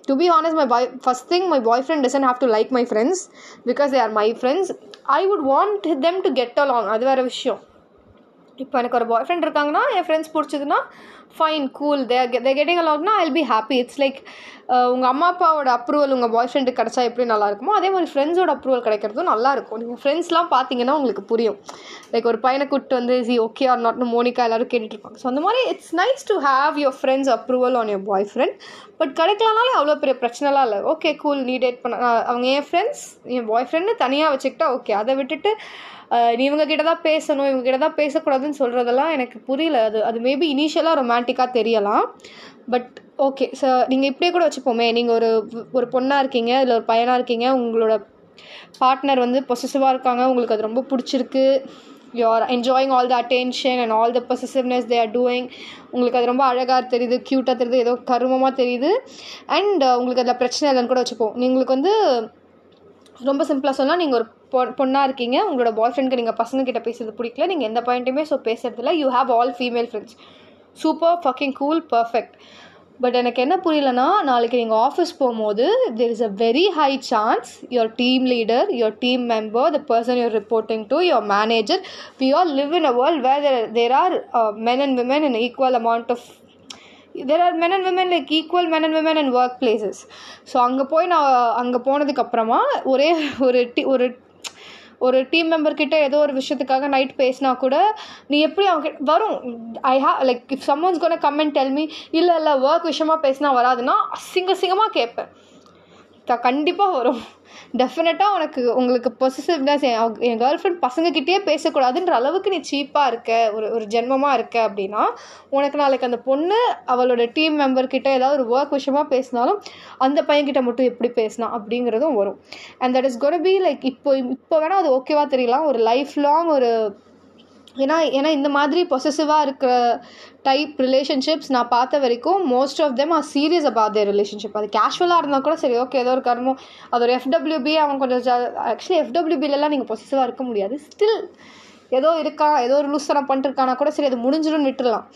to be honest my boy first thing my boyfriend doesn't have to like my friends because they are my friends i would want them to get along அது வேறு விஷயம் இப்போ எனக்கு ஒரு boyfriend இருக்காங்கன்னா என் friends பிடிச்சதுன்னா fine cool they they getting அலாக்னா I'll be happy it's like உங்கள் அம்மா அப்பாவோட அப்ரூவல் உங்கள் பாய் ஃப்ரெண்டுக்கு கிடச்சா எப்படி நல்லா இருக்குமோ அதே மாதிரி ஃப்ரெண்ட்ஸோட அப்ரூவல் கிடைக்கிறதும் நல்லா இருக்கும். நீங்கள் ஃப்ரெண்ட்ஸ்லாம் பார்த்தீங்கன்னா உங்களுக்கு புரியும். லைக் ஒரு பையனை கூப்பிட்டு வந்து சி ஓகே ஆர் நாட்னு மோனிகா எல்லோரும் கேட்டுட்டு இருப்பாங்க. ஸோ அந்த மாதிரி it's nice to have your friends approval on your boyfriend but கிடைக்கலனாலும் அவ்வளோ பெரிய பிரச்சனைலாம் இல்லை. ஓகே கூல் நீ டேட் பண்ண அவங்க என் ஃப்ரெண்ட்ஸ் என் பாய் ஃப்ரெண்டு தனியாக வச்சுக்கிட்டா ஓகே அதை விட்டுட்டு நீ இவங்க கிட்ட தான் பேசணும் இவங்க கிட்ட தான் பேசக்கூடாதுன்னு சொல்கிறதெல்லாம் எனக்கு புரியல. அது அது மேபி இனிஷியலாக ரொமான்டிக்காக தெரியலாம். பட் ஓகே ஸோ நீங்கள் இப்படியே கூட வச்சுப்போமே. நீங்கள் ஒரு ஒரு பொண்ணாக இருக்கீங்க இல்லை ஒரு பையனாக இருக்கீங்க உங்களோட பார்ட்னர் வந்து பொசசிவாக இருக்காங்க உங்களுக்கு அது ரொம்ப பிடிச்சிருக்கு. You're enjoying all the attention and all the possessiveness they are doing உங்களுக்கு அது ரொம்ப அழகாக தெரியுது க்யூட்டாக தெரியுது ஏதோ கருமமாக தெரியுது. அண்ட் uh, உங்களுக்கு அதில் பிரச்சனை இல்லைன்னு கூட வச்சுப்போம். உங்களுக்கு வந்து ரொம்ப சிம்பிளாக சொன்னால் நீங்கள் ஒரு பொ பொண்ணாக இருக்கீங்க உங்களோட பாய் ஃப்ரெண்டுக்கு நீங்கள் பசங்க கிட்ட பேசுறது பிடிக்கல நீங்கள் எந்த பாயிண்ட்டுமே ஸோ பேசுறதில்ல. You have all female friends super fucking cool perfect but எனக்கு என்ன புரியலனா நாளைக்கு நீங்கள் ஆஃபீஸ் போகும்போது there is a very high chance your team leader your team member the person you're reporting to your manager we all live in a world where there are men and women in equal amount of there are men and women like equal men and women and work places so அங்கே போய் நான் அங்கே போனதுக்கப்புறமா ஒரே ஒரு D ஒரு ஒரு team மெம்பர்கிட்ட ஏதோ ஒரு விஷயத்துக்காக நைட் பேசினா கூட நீ எப்படி அவங்க வரும். I ha like if someone's gonna comment tell me இல்லை இல்லை ஒர்க் விஷயமா பேசினா வராதுன்னா அசிங்க சிங்கமாக கேட்பேன். கண்டிப்பாக வரும். டெஃபினட்டாக உனக்கு உங்களுக்கு பொசிசிவ்னஸ் என் கேர்ள் ஃப்ரெண்ட் பசங்கக்கிட்டேயே பேசக்கூடாதுன்ற அளவுக்கு நீ சீப்பாக இருக்க ஒரு ஒரு ஜென்மமாக இருக்க அப்படின்னா உனக்கு நாளைக்கு அந்த பொண்ணு அவளோட டீம் மெம்பர்கிட்ட ஏதாவது ஒரு ஒர்க் விஷயமா பேசினாலும் அந்த பையன்கிட்ட மட்டும் எப்படி பேசினா அப்படிங்கிறதும் வரும். And that is gonna be like இப்போ இப்போ வேணால் அது ஓகேவா தெரியலாம். ஒரு லைஃப் லாங் ஒரு ஏன்னா ஏன்னா இந்த மாதிரி பொசசிவாக இருக்கிற டைப் ரிலேஷன்ஷிப்ஸ் நான் பார்த்த வரைக்கும் most of them are serious about their relationship அது கேஷுவலாக இருந்தால் கூட சரி ஓகே ஏதோ ஒரு கர்மம் அது ஒரு எஃப்டபிள்யூபி அவன் கொஞ்சம் ஆக்சுவலி எஃப்டபிள்யூபிலலாம் நீங்கள் பொசசிவாக இருக்க முடியாது. ஸ்டில் ஏதோ இருக்கா ஏதோ ஒரு லூசனம் பண்ணிட்டுருக்கானா கூட சரி அது முடிஞ்சிடும்னு விட்டுடலாம்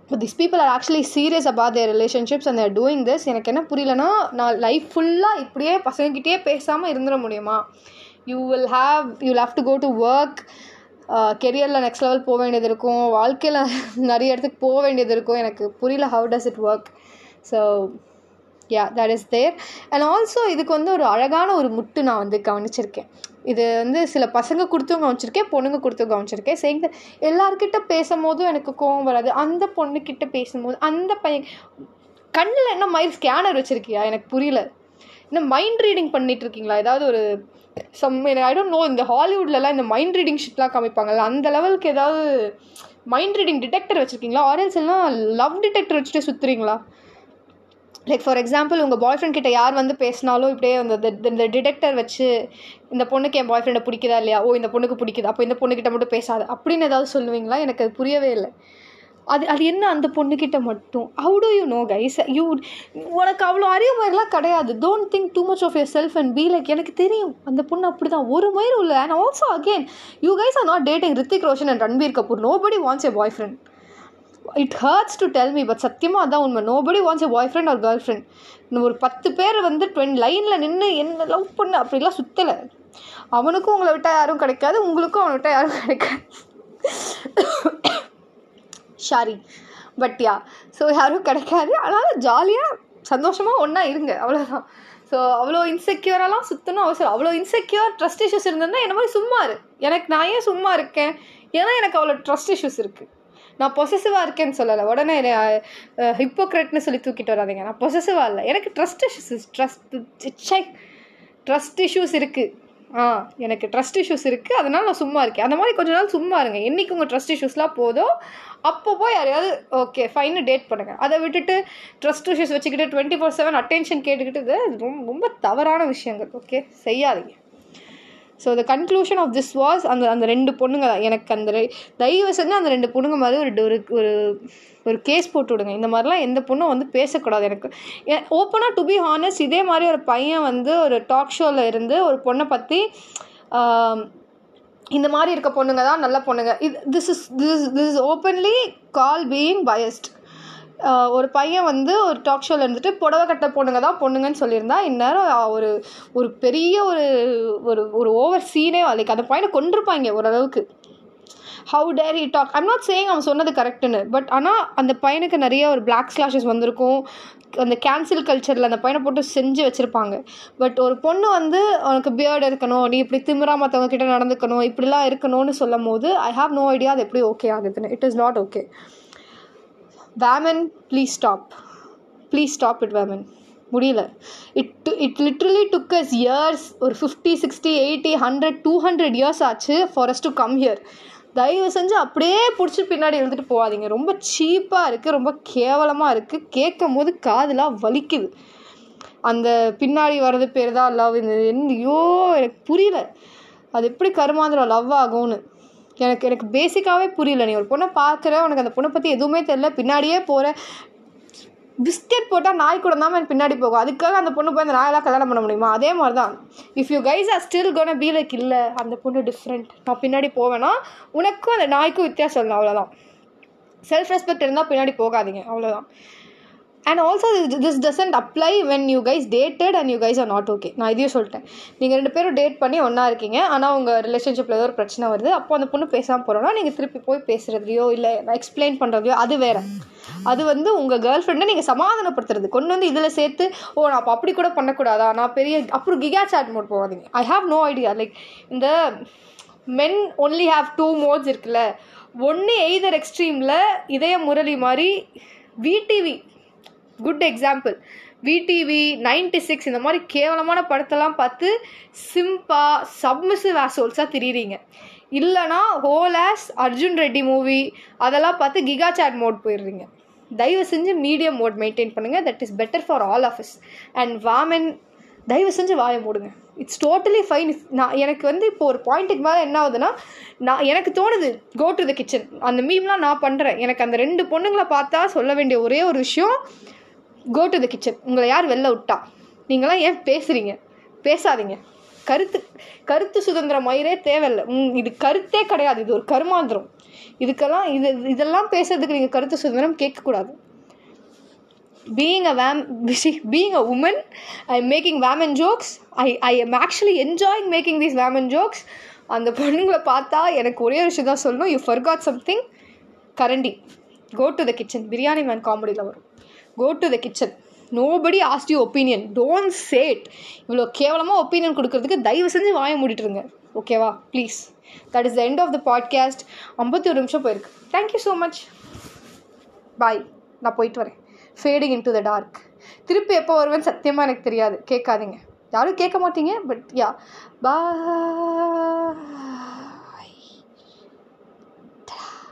இப்போ this people are actually serious about their relationships and they're doing this எனக்கு என்ன புரியலன்னா நான் லைஃப் ஃபுல்லாக இப்படியே பசங்கக்கிட்டே பேசாமல் இருந்துட முடியுமா? You will have you will have to go to work கெரியரில் next level போக வேண்டியது இருக்கும். வாழ்க்கையில் நிறைய இடத்துக்கு போக வேண்டியது இருக்கும். எனக்கு புரியல how does it work so yeah that is there and also இதுக்கு வந்து ஒரு அழகான ஒரு முட்டு நான் வந்து கவனிச்சிருக்கேன். இது வந்து சில பசங்க கொடுத்தும் கவனிச்சிருக்கேன் பொண்ணுங்க கொடுத்தும் கவனிச்சிருக்கேன். சேர்ந்து எல்லார்கிட்ட பேசும்போதும் எனக்கு கோவம் வராது. அந்த பொண்ணுக்கிட்ட பேசும்போது அந்த பையன் கண்ணில் என்ன மயில் ஸ்கேனர் வச்சுருக்கியா? எனக்கு புரியல. இன்னும் மைண்ட் ரீடிங் பண்ணிட்டு இருக்கீங்களா? ஏதாவது ஒரு சம் ஐ டோன்ட் நோ இந்த ஹாலிவுட்லலாம் இந்த மைண்ட் ரீடிங் ஷிட்லாம் காமிப்பாங்கல்ல அந்த லெவலுக்கு ஏதாவது மைண்ட் ரீடிங் டிடெக்டர் வச்சுருக்கீங்களா? ஆரல்ஸ் எல்லாம் லவ் டிடெக்டர் வச்சுட்டு சுற்றுறீங்களா லைக் ஃபார் எக்ஸாம்பிள் உங்கள் பாய் ஃப்ரெண்ட் கிட்ட யார் வந்து பேசினாலும் இப்படியே அந்த இந்த டிடெக்டர் வச்சு இந்த பொண்ணுக்கு என் பாய் ஃப்ரெண்டை பிடிக்குதா இல்லையா? ஓ இந்த பொண்ணுக்கு பிடிக்குது. அப்போ இந்த பொண்ணுக்கிட்ட மட்டும் பேசாது. அப்படின்னு ஏதாவது சொல்லுவீங்களா? எனக்கு அது புரியவே இல்லை. அது அது என்ன அந்த பொண்ணுக்கிட்ட மட்டும்? How do you know guys you உனக்கு அவ்வளோ அறிவு மாதிரிலாம் கிடையாது. Don't think too much of yourself and be like எனக்கு தெரியும். அந்த பொண்ணு அப்படி தான் ஒரு மயிர் இல்லை and also again you guys are not dating Hrithik Roshan and Ranbir Kapoor nobody wants a boyfriend it hurts to tell me but சத்தியமாக அதான் உண்மை. Nobody wants a boyfriend or girlfriend இன்னும் ஒரு பத்து பேர் வந்து ட்வென் லைனில் நின்று என்ன லவ் பண்ணு அப்படிலாம் சுற்றலை அவனுக்கும் உங்களை விட்டால் யாரும் கிடைக்காது. உங்களுக்கும் அவனை விட்டால் யாரும் கிடைக்காது. ஷாரி பட்யா ஸோ யாரும் கிடைக்காது. அதனால் ஜாலியாக சந்தோஷமாக ஒன்றா இருங்க. அவ்வளோதான் ஸோ அவ்வளோ இன்செக்யூரெல்லாம் சுற்றணும் அவசரம் அவ்வளோ இன்செக்யூர் ட்ரஸ்ட் இஷ்யூஸ் இருந்ததுன்னா என்ன மாதிரி சும்மா இரு. எனக்கு நான் ஏன் சும்மா இருக்கேன்? ஏன்னா எனக்கு அவ்வளோ ட்ரஸ்ட் இஷ்யூஸ் இருக்குது நான் பொசசிவாக இருக்கேன்னு சொல்லலை. உடனே ஹிப்போக்ரெட்னு சொல்லி தூக்கிட்டு வராதிங்க. நான் பொசசிவாக இல்லை. எனக்கு trust issues trust trust issues இருக்குது ஆ எனக்கு ட்ரஸ்ட் இஷ்யூஸ் இருக்குது அதனால் நான் சும்மா இருக்கேன். அந்த மாதிரி கொஞ்ச நாள் சும்மா இருங்க. என்றைக்கு உங்கள் ட்ரஸ்ட் இஷ்யூஸ்லாம் போதோ அப்போ போய் யாரையாவது ஓகே ஃபைனு டேட் பண்ணுங்கள் அதை விட்டுட்டு ட்ரஸ்ட் இஷ்யூஸ் வச்சுக்கிட்டு டுவெண்ட்டி ஃபோர் செவன் அட்டென்ஷன் கேட்டுக்கிட்டு இது ரொம்ப ரொம்ப தவறான விஷயங்கள் ஓகே செய்யாதீங்க. So the conclusion of this was அந்த அந்த ரெண்டு பொண்ணுங்க தான் எனக்கு அந்த தயவு செஞ்சு அந்த ரெண்டு பொண்ணுங்க மாதிரி ஒரு ஒரு ஒரு ஒரு கேஸ் போட்டு விடுங்க. இந்த மாதிரிலாம் எந்த பொண்ணும் வந்து பேசக்கூடாது எனக்கு. ஓப்பனாக டு பி ஹானஸ்ட் இதே மாதிரி ஒரு பையன் வந்து ஒரு டாக் ஷோவில் இருந்து ஒரு பொண்ணை பற்றி இந்த மாதிரி இருக்க பொண்ணுங்க தான் நல்ல பொண்ணுங்க. இது this is this this is openly call being biased ஒரு பையன் வந்து ஒரு டாக் ஷோவில் இருந்துட்டு புடவை கட்ட பொண்ணுங்க தான் பொண்ணுங்கன்னு சொல்லியிருந்தா இந்நேரம் ஒரு ஒரு பெரிய ஒரு ஒரு ஒரு ஓவர் சீனே லைக் அந்த பையனை கொண்டிருப்பாங்க ஓரளவுக்கு. How dare he talk I'm not saying அவன் சொன்னது கரெக்டுன்னு பட் ஆனால் அந்த பையனுக்கு நிறைய ஒரு பிளாக் ஸ்லாஷஸ் வந்திருக்கும். அந்த கேன்சல் கல்ச்சரில் அந்த பையனை போட்டு செஞ்சு வச்சுருப்பாங்க. பட் ஒரு பொண்ணு வந்து உனக்கு பியர்டு இருக்கணும் நீ இப்படி திமிரா மற்றவங்க கிட்ட நடந்துக்கணும் இப்படிலாம் இருக்கணும்னு சொல்லும் போது ஐ ஹாவ் நோ ஐடியா அது எப்படி ஓகே ஆகுதுன்னு. It is not okay women please stop please stop it women முடியல. It it literally took us years ஒரு fifty sixty eighty hundred two hundred years ஆச்சு for us to come here தயவு செஞ்சு அப்படியே பிடிச்சி பின்னாடி எழுதிட்டு போகாதீங்க. ரொம்ப சீப்பாக இருக்குது ரொம்ப கேவலமாக இருக்குது கேட்கும் போது காதெலாம் வலிக்குது. அந்த பின்னாடி வர்றது பேர் தான் லவ் இந்த ஐயோ எனக்கு புரியல. அது எப்படி கருமாந்திரம் லவ் ஆகும்னு. எனக்கு எனக்கு பேசிக்காகவே புரியல. நீ ஒரு பொண்ணை பார்க்குற உனக்கு அந்த பொண்ணை பற்றி எதுவுமே தெரில பின்னாடியே போகிற பிஸ்கெட் போட்டால் நாய் கூட தான் எனக்கு பின்னாடி போகும். அதுக்காக அந்த பொண்ணு போய் அந்த நாயெல்லாம் கல்யாணம் பண்ண முடியுமா? அதே மாதிரி தான் if you guys are still gonna be like இல்லை அந்த பொண்ணு டிஃப்ரெண்ட் நான் பின்னாடி போவேன்னா உனக்கும் அந்த நாய்க்கும் வித்தியாசம் இல்லை. அவ்வளோதான் செல்ஃப் ரெஸ்பெக்ட் இருந்தால் பின்னாடி போகாதீங்க. அவ்வளோதான் and also this doesn't apply when you guys dated and you guys are not okay நான் இதையும் சொல்லிட்டேன். நீங்கள் ரெண்டு பேரும் டேட் பண்ணி ஒன்றா இருக்கீங்க. ஆனால் உங்கள் ரிலேஷன்ஷிப்பில் ஏதோ ஒரு பிரச்சனை வருது. அப்போ அந்த பொண்ணு பேசாமல் போகிறோன்னா நீங்கள் திருப்பி போய் பேசுகிறதையோ இல்லை எக்ஸ்பிளைன் பண்ணுறதையோ அது வேறு. அது வந்து உங்கள் கேர்ள் ஃப்ரெண்டை நீங்கள் சமாதானப்படுத்துறது. கொண்டு வந்து இதில் சேர்த்து ஓ நான் அப்போ அப்படி கூட பண்ணக்கூடாதா? நான் பெரிய அப்புறம் கிகா சாட் மோட் போகாதீங்க. I have no idea like இந்த men only have two modes இருக்குல்ல. ஒன்று எய்தர் எக்ஸ்ட்ரீமில் இதய முரளி மாதிரி VTV good example VTV ninety six இந்த மாதிரி கேவலமான படத்தெல்லாம் பார்த்து சிம்பா சப்மிசிவ் ஆசோல்ஸாக திரியிறீங்க. இல்லைனா ஹோலாஸ் அர்ஜுன் ரெட்டி மூவி அதெல்லாம் பார்த்து கிகா சாட் மோட் போயிடுறீங்க. தயவு செஞ்சு மீடியம் மோட் மெயின்டைன் பண்ணுங்கள் that is better for all of us and women தயவு செஞ்சு வாயை மூடுங்க. இட்ஸ் டோட்டலி ஃபைன் நான் எனக்கு வந்து இப்போ ஒரு பாயிண்ட்டுக்கு மேலே என்ன ஆகுதுன்னா நான் எனக்கு தோணுது கோ டு த கிச்சன் அந்த மீம்லாம் நான் பண்ணுறேன் எனக்கு அந்த ரெண்டு பொண்ணுங்களை பார்த்தா சொல்ல வேண்டிய ஒரே ஒரு விஷயம் கோ டு த கிச்சன் உங்களை யார் வெளில விட்டா? நீங்களாம் ஏன் பேசுகிறீங்க பேசாதீங்க. கருத்து கருத்து சுதந்திர மயிரே தேவையில்லை. உம், இது கருத்தே கிடையாது. இது ஒரு கருமாந்திரம். இதுக்கெல்லாம் இது இதெல்லாம் பேசுறதுக்கு நீங்கள் கருத்து சுதந்திரம் கேட்கக்கூடாது. Being woman being a woman I am making women jokes I I am actually enjoying making these women jokes அந்த பொண்ணுங்களை பார்த்தா எனக்கு ஒரே விஷயம் தான் சொல்லணும். யூ ஃபர்காட் சம்திங் கரண்டி. Go to the kitchen Biryani man காமெடியில் வரும். Go to the kitchen nobody asked you opinion don't said இவ்வளோ கேவலமாக ஒப்பீனியன் கொடுக்கறதுக்கு தயவு செஞ்சு வாய மூடிட்டுருங்க ஓகேவா please that is the end of the podcast ஐம்பத்தி ஒரு நிமிஷம் போயிருக்கு. தேங்க்யூ ஸோ மச் பாய் நான் போயிட்டு வரேன். Fading in to the dark திருப்பி எப்போ வருவேன்னு சத்தியமாக எனக்கு தெரியாது. கேட்காதீங்க. யாரும் கேட்க மாட்டீங்க பட் யா பா